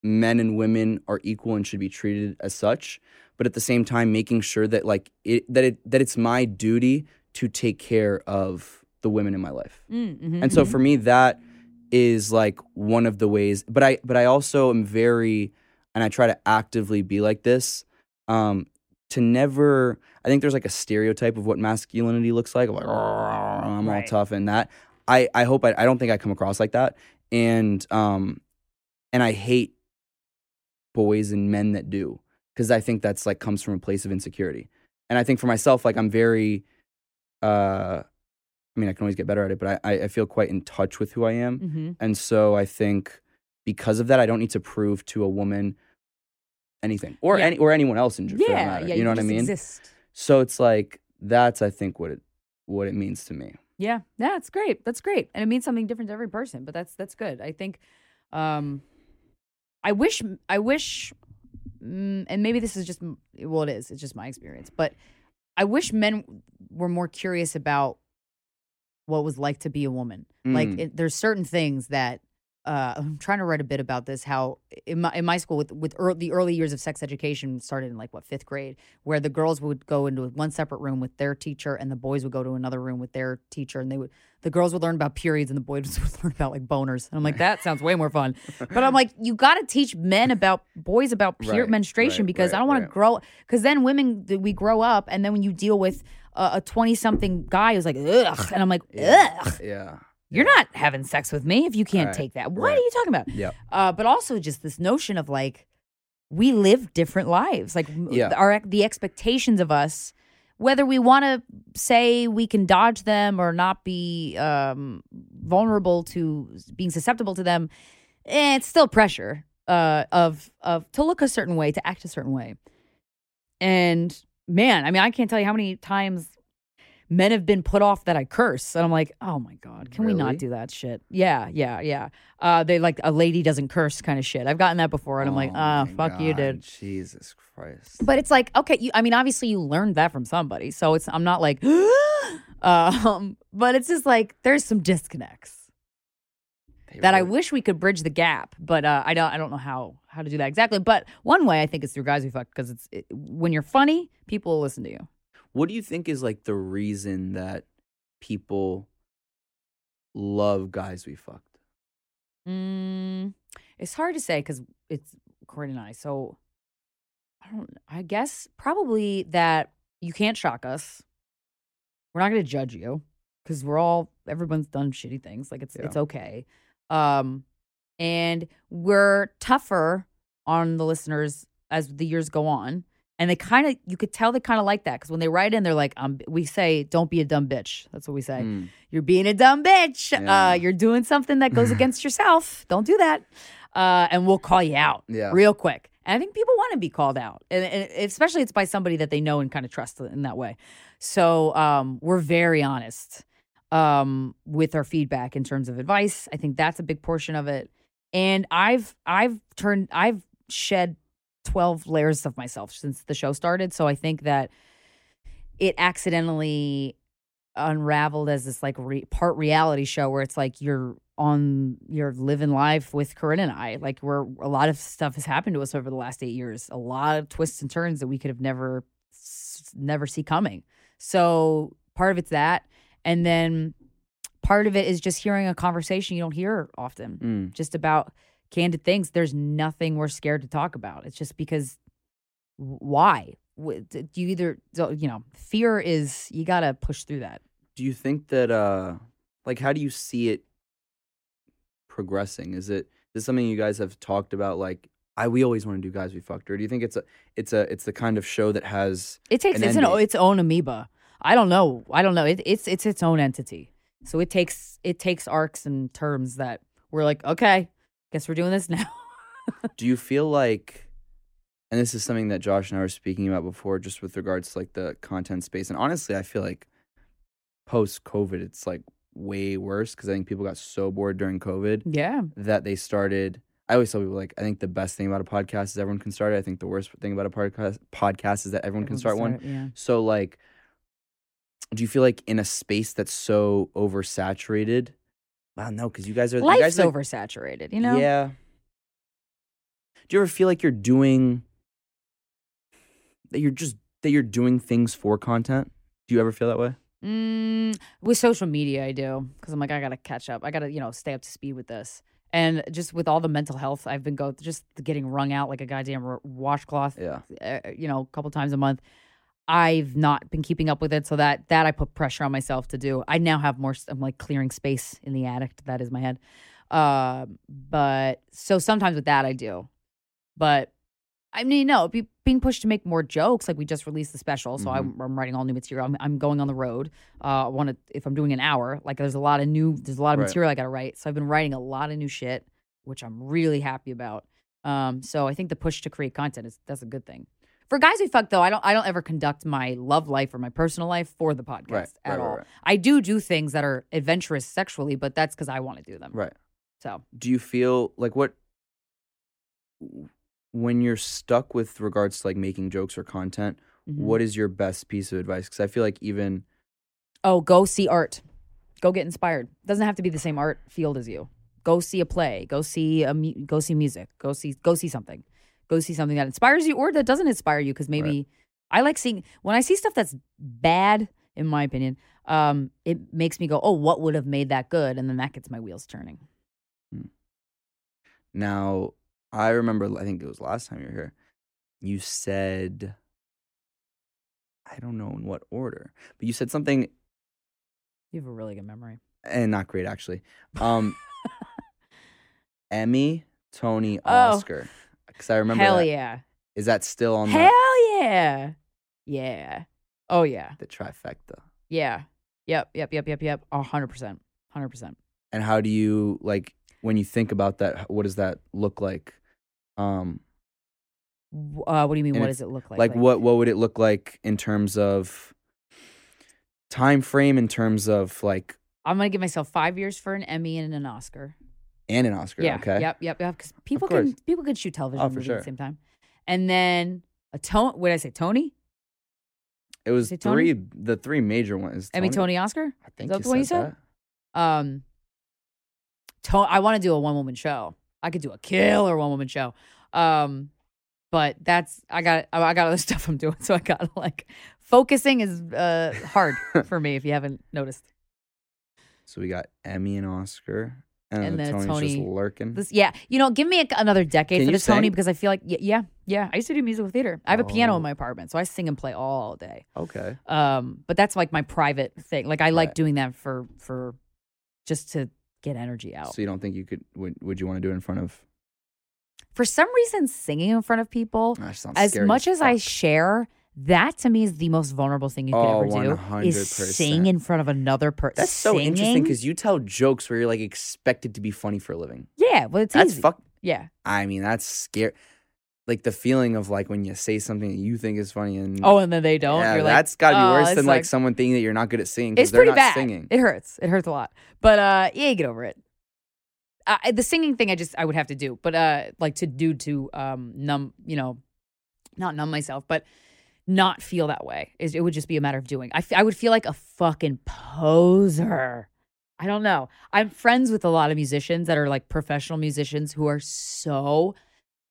men and women are equal and should be treated as such but at the same time making sure that like it that it that it's my duty to take care of the women in my life Mm, mhm, and so mhm. for me that is like one of the ways but i but i also am very and i try to actively be like this um to never i think there's like a stereotype of what masculinity looks like like i'm all Right. tough and that i i hope I, I don't think i come across like that and um and i hate boys and men that do because i think that's like comes from a place of insecurity and i think for myself like i'm very uh i mean i can always get better at it but i i feel quite in touch with who i am Mhm. and so i think because of that i don't need to prove to a woman anything or Yeah. any or anyone else in for that yeah, matter yeah. you know what i mean Exist. so it's like that's i think what it what it means to me Yeah, yeah, it's great. That's great, and it means something different to every person. But that's that's good. I think. Um, I wish. I wish. Mm, and maybe this is just well, it is. It's just my experience. But I wish men were more curious about what it was like to be a woman. Like, Mm. it, there's certain things that. Uh, I'm trying to write a bit about this. How in my in my school with with the early years of sex education started in like what fifth grade, where the girls would go into one separate room with their teacher, and the boys would go to another room with their teacher, and they would the girls would learn about periods, and the boys would learn about like boners. And I'm like, that sounds way more fun. But I'm like, you got to teach men about boys about pure Right, menstruation right, because I don't want right. to grow. Because then women we grow up, and then when you deal with a 20 something guy who's like, ugh, and I'm like, ugh. yeah You're not having sex with me if you can't Right, take that. What right. are you talking about? Yep. Uh, but also just this notion of like we live different lives. Like m- Yeah. our the expectations of us, whether we want to say we can dodge them or not be um, vulnerable to being susceptible to them, eh, it's still pressure uh, of of to look a certain way, to act a certain way. And man, I mean, I can't tell you how many times men have been put off that I curse. And I'm like, oh my God, can we not do that shit? Yeah, yeah, yeah. Uh, they like a lady doesn't curse kind of shit. I've gotten that before. And I'm like, Oh ah, my fuck you, dude. jesus christ But it's like, okay, you, I mean, obviously you learned that from somebody. So it's, I'm not like, um, but it's just like, there's some disconnects They that I wish we could bridge the gap, but uh, I don't. I don't know how how to do that exactly. But one way I think is through guys we fuck because it's it, when you're funny, people will listen to you. What do you think is like the reason that people love guys we fucked? Mm, it's hard to say because it's Corey and I. So I don't. I guess probably that you can't shock us. We're not going to judge you because we're all everyone's done shitty things. Like it's Yeah. it's okay. Um, and we're tougher on the listeners as the years go on. And they kind of, you could tell they kind of like that because when they write in, they're like, um, we say, don't be a dumb bitch. That's what we say Mm. you're being a dumb bitch. Yeah. Uh, you're doing something that goes against yourself. Don't do that. Uh, and we'll call you out Yeah. real quick. And I think people want to be called out, and, and especially it's by somebody that they know and kind of trust in that way. So um, we're very honest um, with our feedback in terms of advice. I think that's a big portion of it. And I've I've turned I've shed 12 layers of myself since the show started. So I think that it accidentally unraveled as this like re- part reality show where it's like you're on you're living life with Corinne and I. Like we're a lot of stuff has happened to us over the last eight years. A lot of twists and turns that we could have never never see coming. So part of it's that, and then part of it is just hearing a conversation you don't hear often, Mm. just about candid things. There's nothing we're scared to talk about. It's just because why? Do You either you know fear is you got to push through that. Do you think that uh like how do you see it progressing? Is it is this something you guys have talked about like I we always want to do guys we fucked or do you think it's a it's a it's the kind of show that has It takes an it's an, its own amoeba. I don't know. I don't know. It, it's it's its own entity. So it takes it takes arcs and terms that we're like, okay, guess we're doing this now. do you feel like and this is something that Josh and I were speaking about before just with regards to like the content space and honestly I feel like post covid it's like way worse cuz I think people got so bored during covid yeah. that they started I always tell people like I think the best thing about a podcast is everyone can start it. I think the worst thing about a podcast podcast is that everyone, can start one. it, Yeah. So like do you feel like in a space that's so oversaturated? Wow, no, because you guys are you guys are, oversaturated, you know? Yeah. Do you ever feel like you're doing that you're just that you're doing things for content? Do you ever feel that way? Mm, with social media, I do because I'm like, I gotta catch up. I gotta, you know, stay up to speed with this. And just with all the mental health, I've been go just getting wrung out like a goddamn washcloth. Yeah. uh, you know, a couple times a month. I've not been keeping up with it, so that that I put pressure on myself to do. I now have more. I'm like clearing space in the attic. That is my head. Uh, but so sometimes with that I do, but I mean, no, be, being pushed to make more jokes. Like we just released the special, so I'm, I'm writing all new material. I'm, I'm going on the road. Uh, I want to if I'm doing an hour, like there's a lot of new, there's a lot of Right. material I got to write. So I've been writing a lot of new shit, which I'm really happy about. Um, so I think the push to create content is that's a good thing. For guys who fuck though, I don't I don't ever conduct my love life or my personal life for the podcast Right, at right, all. right. I do do things that are adventurous sexually, but that's because I want to do them. Right. So do you feel like what when you're stuck with regards to like making jokes or content mhm. what is your best piece of advice because i feel like even Oh, go see art. Go get inspired. Doesn't have to be the same art field as you. Go see a play. Go see a mu- go see music. Go see go see something. Go see something that inspires you or that doesn't inspire you because maybe I like seeing when I see stuff that's bad in my opinion. Um, it makes me go, "Oh, what would have made that good?" And then that gets my wheels turning. now i remember i think it was last time you were here you said i don't know in what order but you said something You have a really good memory. and not great actually um emmy tony Oh. Because i remember Hell that. yeah. is that still on Hell yeah. Yeah. Oh yeah. the, the trifecta Yeah. Yep. Yep. Yep. Yep. Yep. A hundred percent. Hundred percent. and how do you like when you think about that what does that look like um Uh, what do you mean? What does it look like? like, what what would it look like in terms of time frame in terms of like I'm gonna give myself five years for an Emmy and an Oscar. And an oscar Yeah. okay Yep. Yep. Yep. Because people can people can shoot television Oh, for movies at sure. the same time, and then a tone. What did I say? Tony? it was Tony? three the three major ones Emmy, Tony, Oscar. i think that you the one you said. Um. To- I want to do a one woman show. I could do a killer one woman show. Um, but that's I got I got other stuff I'm doing, so I got to like focusing is uh hard for me if you haven't noticed. so we got emmy and oscar and, And then tony's just Tony- lurking This, yeah, you know, give me a, another decade Can for the Tony because I feel like y- yeah, yeah. I used to do musical theater. I have a piano Oh. in my apartment, so I sing and play all day. okay Um, but that's like my private thing. Like I like Right. doing that for for just to get energy out. so you don't think you could would, would you want to do it in front of For some reason, singing in front of people, Gosh, as scary much as I share, that to me is the most vulnerable thing you could Oh, ever do. Is 100%. sing in front of another person. that's so interesting because you tell jokes where you're like expected to be funny for a living yeah, well, it's that's easy. fuck Yeah, i mean that's scary like the feeling of like when you say something that you think is funny and Oh, and then they don't. yeah, You're like, that's got to be "Oh, worse than like sucks." someone thinking that you're not good at singing It's pretty not bad. singing. It hurts. It hurts a lot. But uh, yeah, you get over it. Uh, the singing thing, I just I would have to do, but uh, like to do to um numb, you know, not numb myself, but not feel that way. It would just be a matter of doing. I f- I would feel like a fucking poser. I don't know. I'm friends with a lot of musicians that are like professional musicians who are so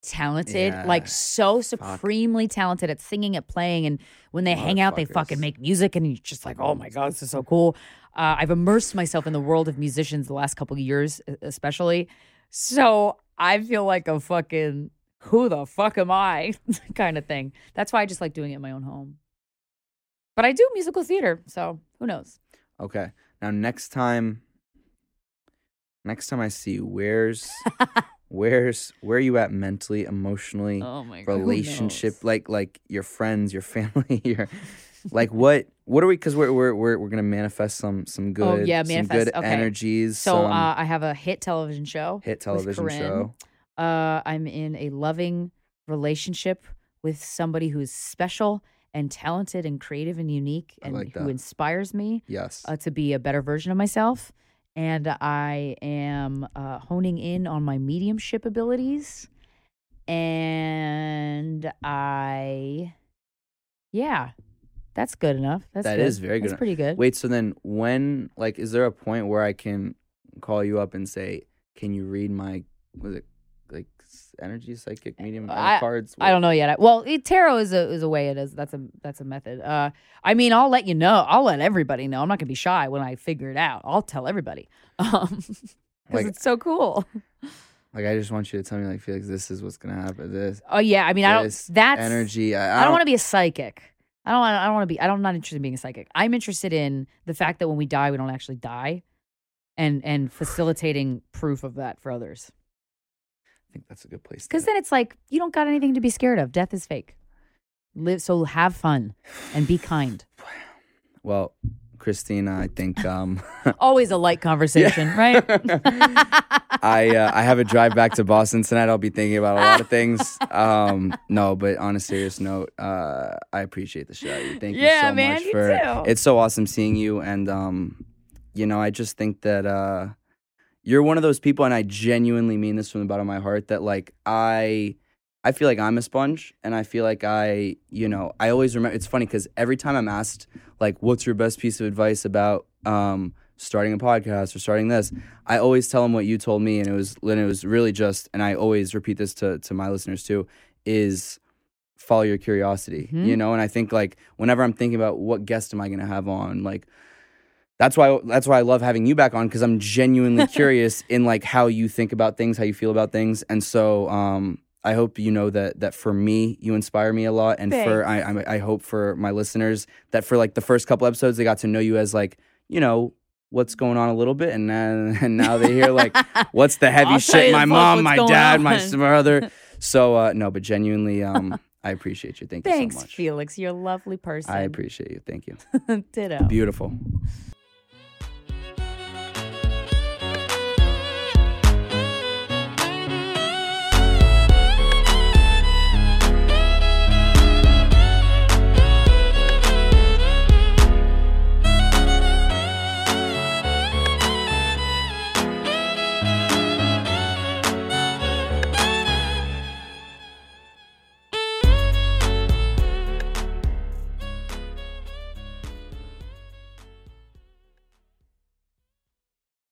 talented, Yeah. like so supremely talented at singing, at playing, and when they hang out, they fucking make music, and you're just like, oh my god, this is so cool. Uh, I've immersed myself in the world of musicians the last couple of years, especially. So I feel like a fucking who the fuck am I kind of thing. That's why I just like doing it in my own home. But I do musical theater, so who knows? Okay. Now next time next time I see you, where's where's where are you at mentally, emotionally, Oh my god, relationship, like like your friends, your family, your like what what are we cuz we're we're we're we're going to manifest some some good Oh, yeah, some manifest, good okay. energies, So some uh, I have a hit television show. hit television show. Uh, I'm in a loving relationship with somebody who is special and talented and creative and unique and like who inspires me Yes. uh, to be a better version of myself. And I am uh, honing in on my mediumship abilities. And I, yeah, that's good enough. That's That good. is very That's good. pretty good. Wait, so then when like is there a point where I can call you up and say, "Can you read my was it energy psychic medium uh, I- cards?" I don't know yet. I- Well, it, tarot is a is a way it is. That's a that's a method. Uh, I mean, I'll let you know. I'll let everybody know. I'm not gonna be shy when I figure it out. I'll tell everybody. Um, because Like- it's so cool. Like I just want you to tell me like Felix, this is what's gonna happen. This Oh yeah, I mean, I don't. That's energy. I, I don't want to be a psychic. I don't. I don't want to be. I don't, I'm not interested in being a psychic. I'm interested in the fact that when we die, we don't actually die, and and facilitating proof of that for others. I think that's a good place. Because then it's like you don't got anything to be scared of. Death is fake. Live so have fun and be kind. well, Krystyna, I think um, Always a light conversation, right? I uh, I have a drive back to Boston tonight. I'll be thinking about a lot of things. Um, no, but on a serious note, uh, I appreciate the shit out of you. Thank you so man, much you for. too. It's so awesome seeing you, and um, you know, I just think that uh, you're one of those people, and I genuinely mean this from the bottom of my heart. That like I. I feel like I'm a sponge, and I feel like I, you know, I always remember. It's funny because every time I'm asked, like, "What's your best piece of advice about um, starting a podcast or starting this?" I always tell them what you told me, and it was, and it was really just, and I always repeat this to to my listeners too, is follow your curiosity, Mhm. you know. And I think like whenever I'm thinking about what guest am I going to have on, like that's why that's why I love having you back on because I'm genuinely curious in like how you think about things, how you feel about things, and so um, I hope you know that that for me you inspire me a lot, and for I, I I hope for my listeners that for like the first couple episodes they got to know you as like you know what's going on a little bit, and then and now they hear like what's the heavy shit my mom, my dad, my on. s- brother. So uh, no, but genuinely, um, I appreciate you. Thank you Thanks, so much. Felix. You're a lovely person. I appreciate you. Thank you. Ditto. Beautiful.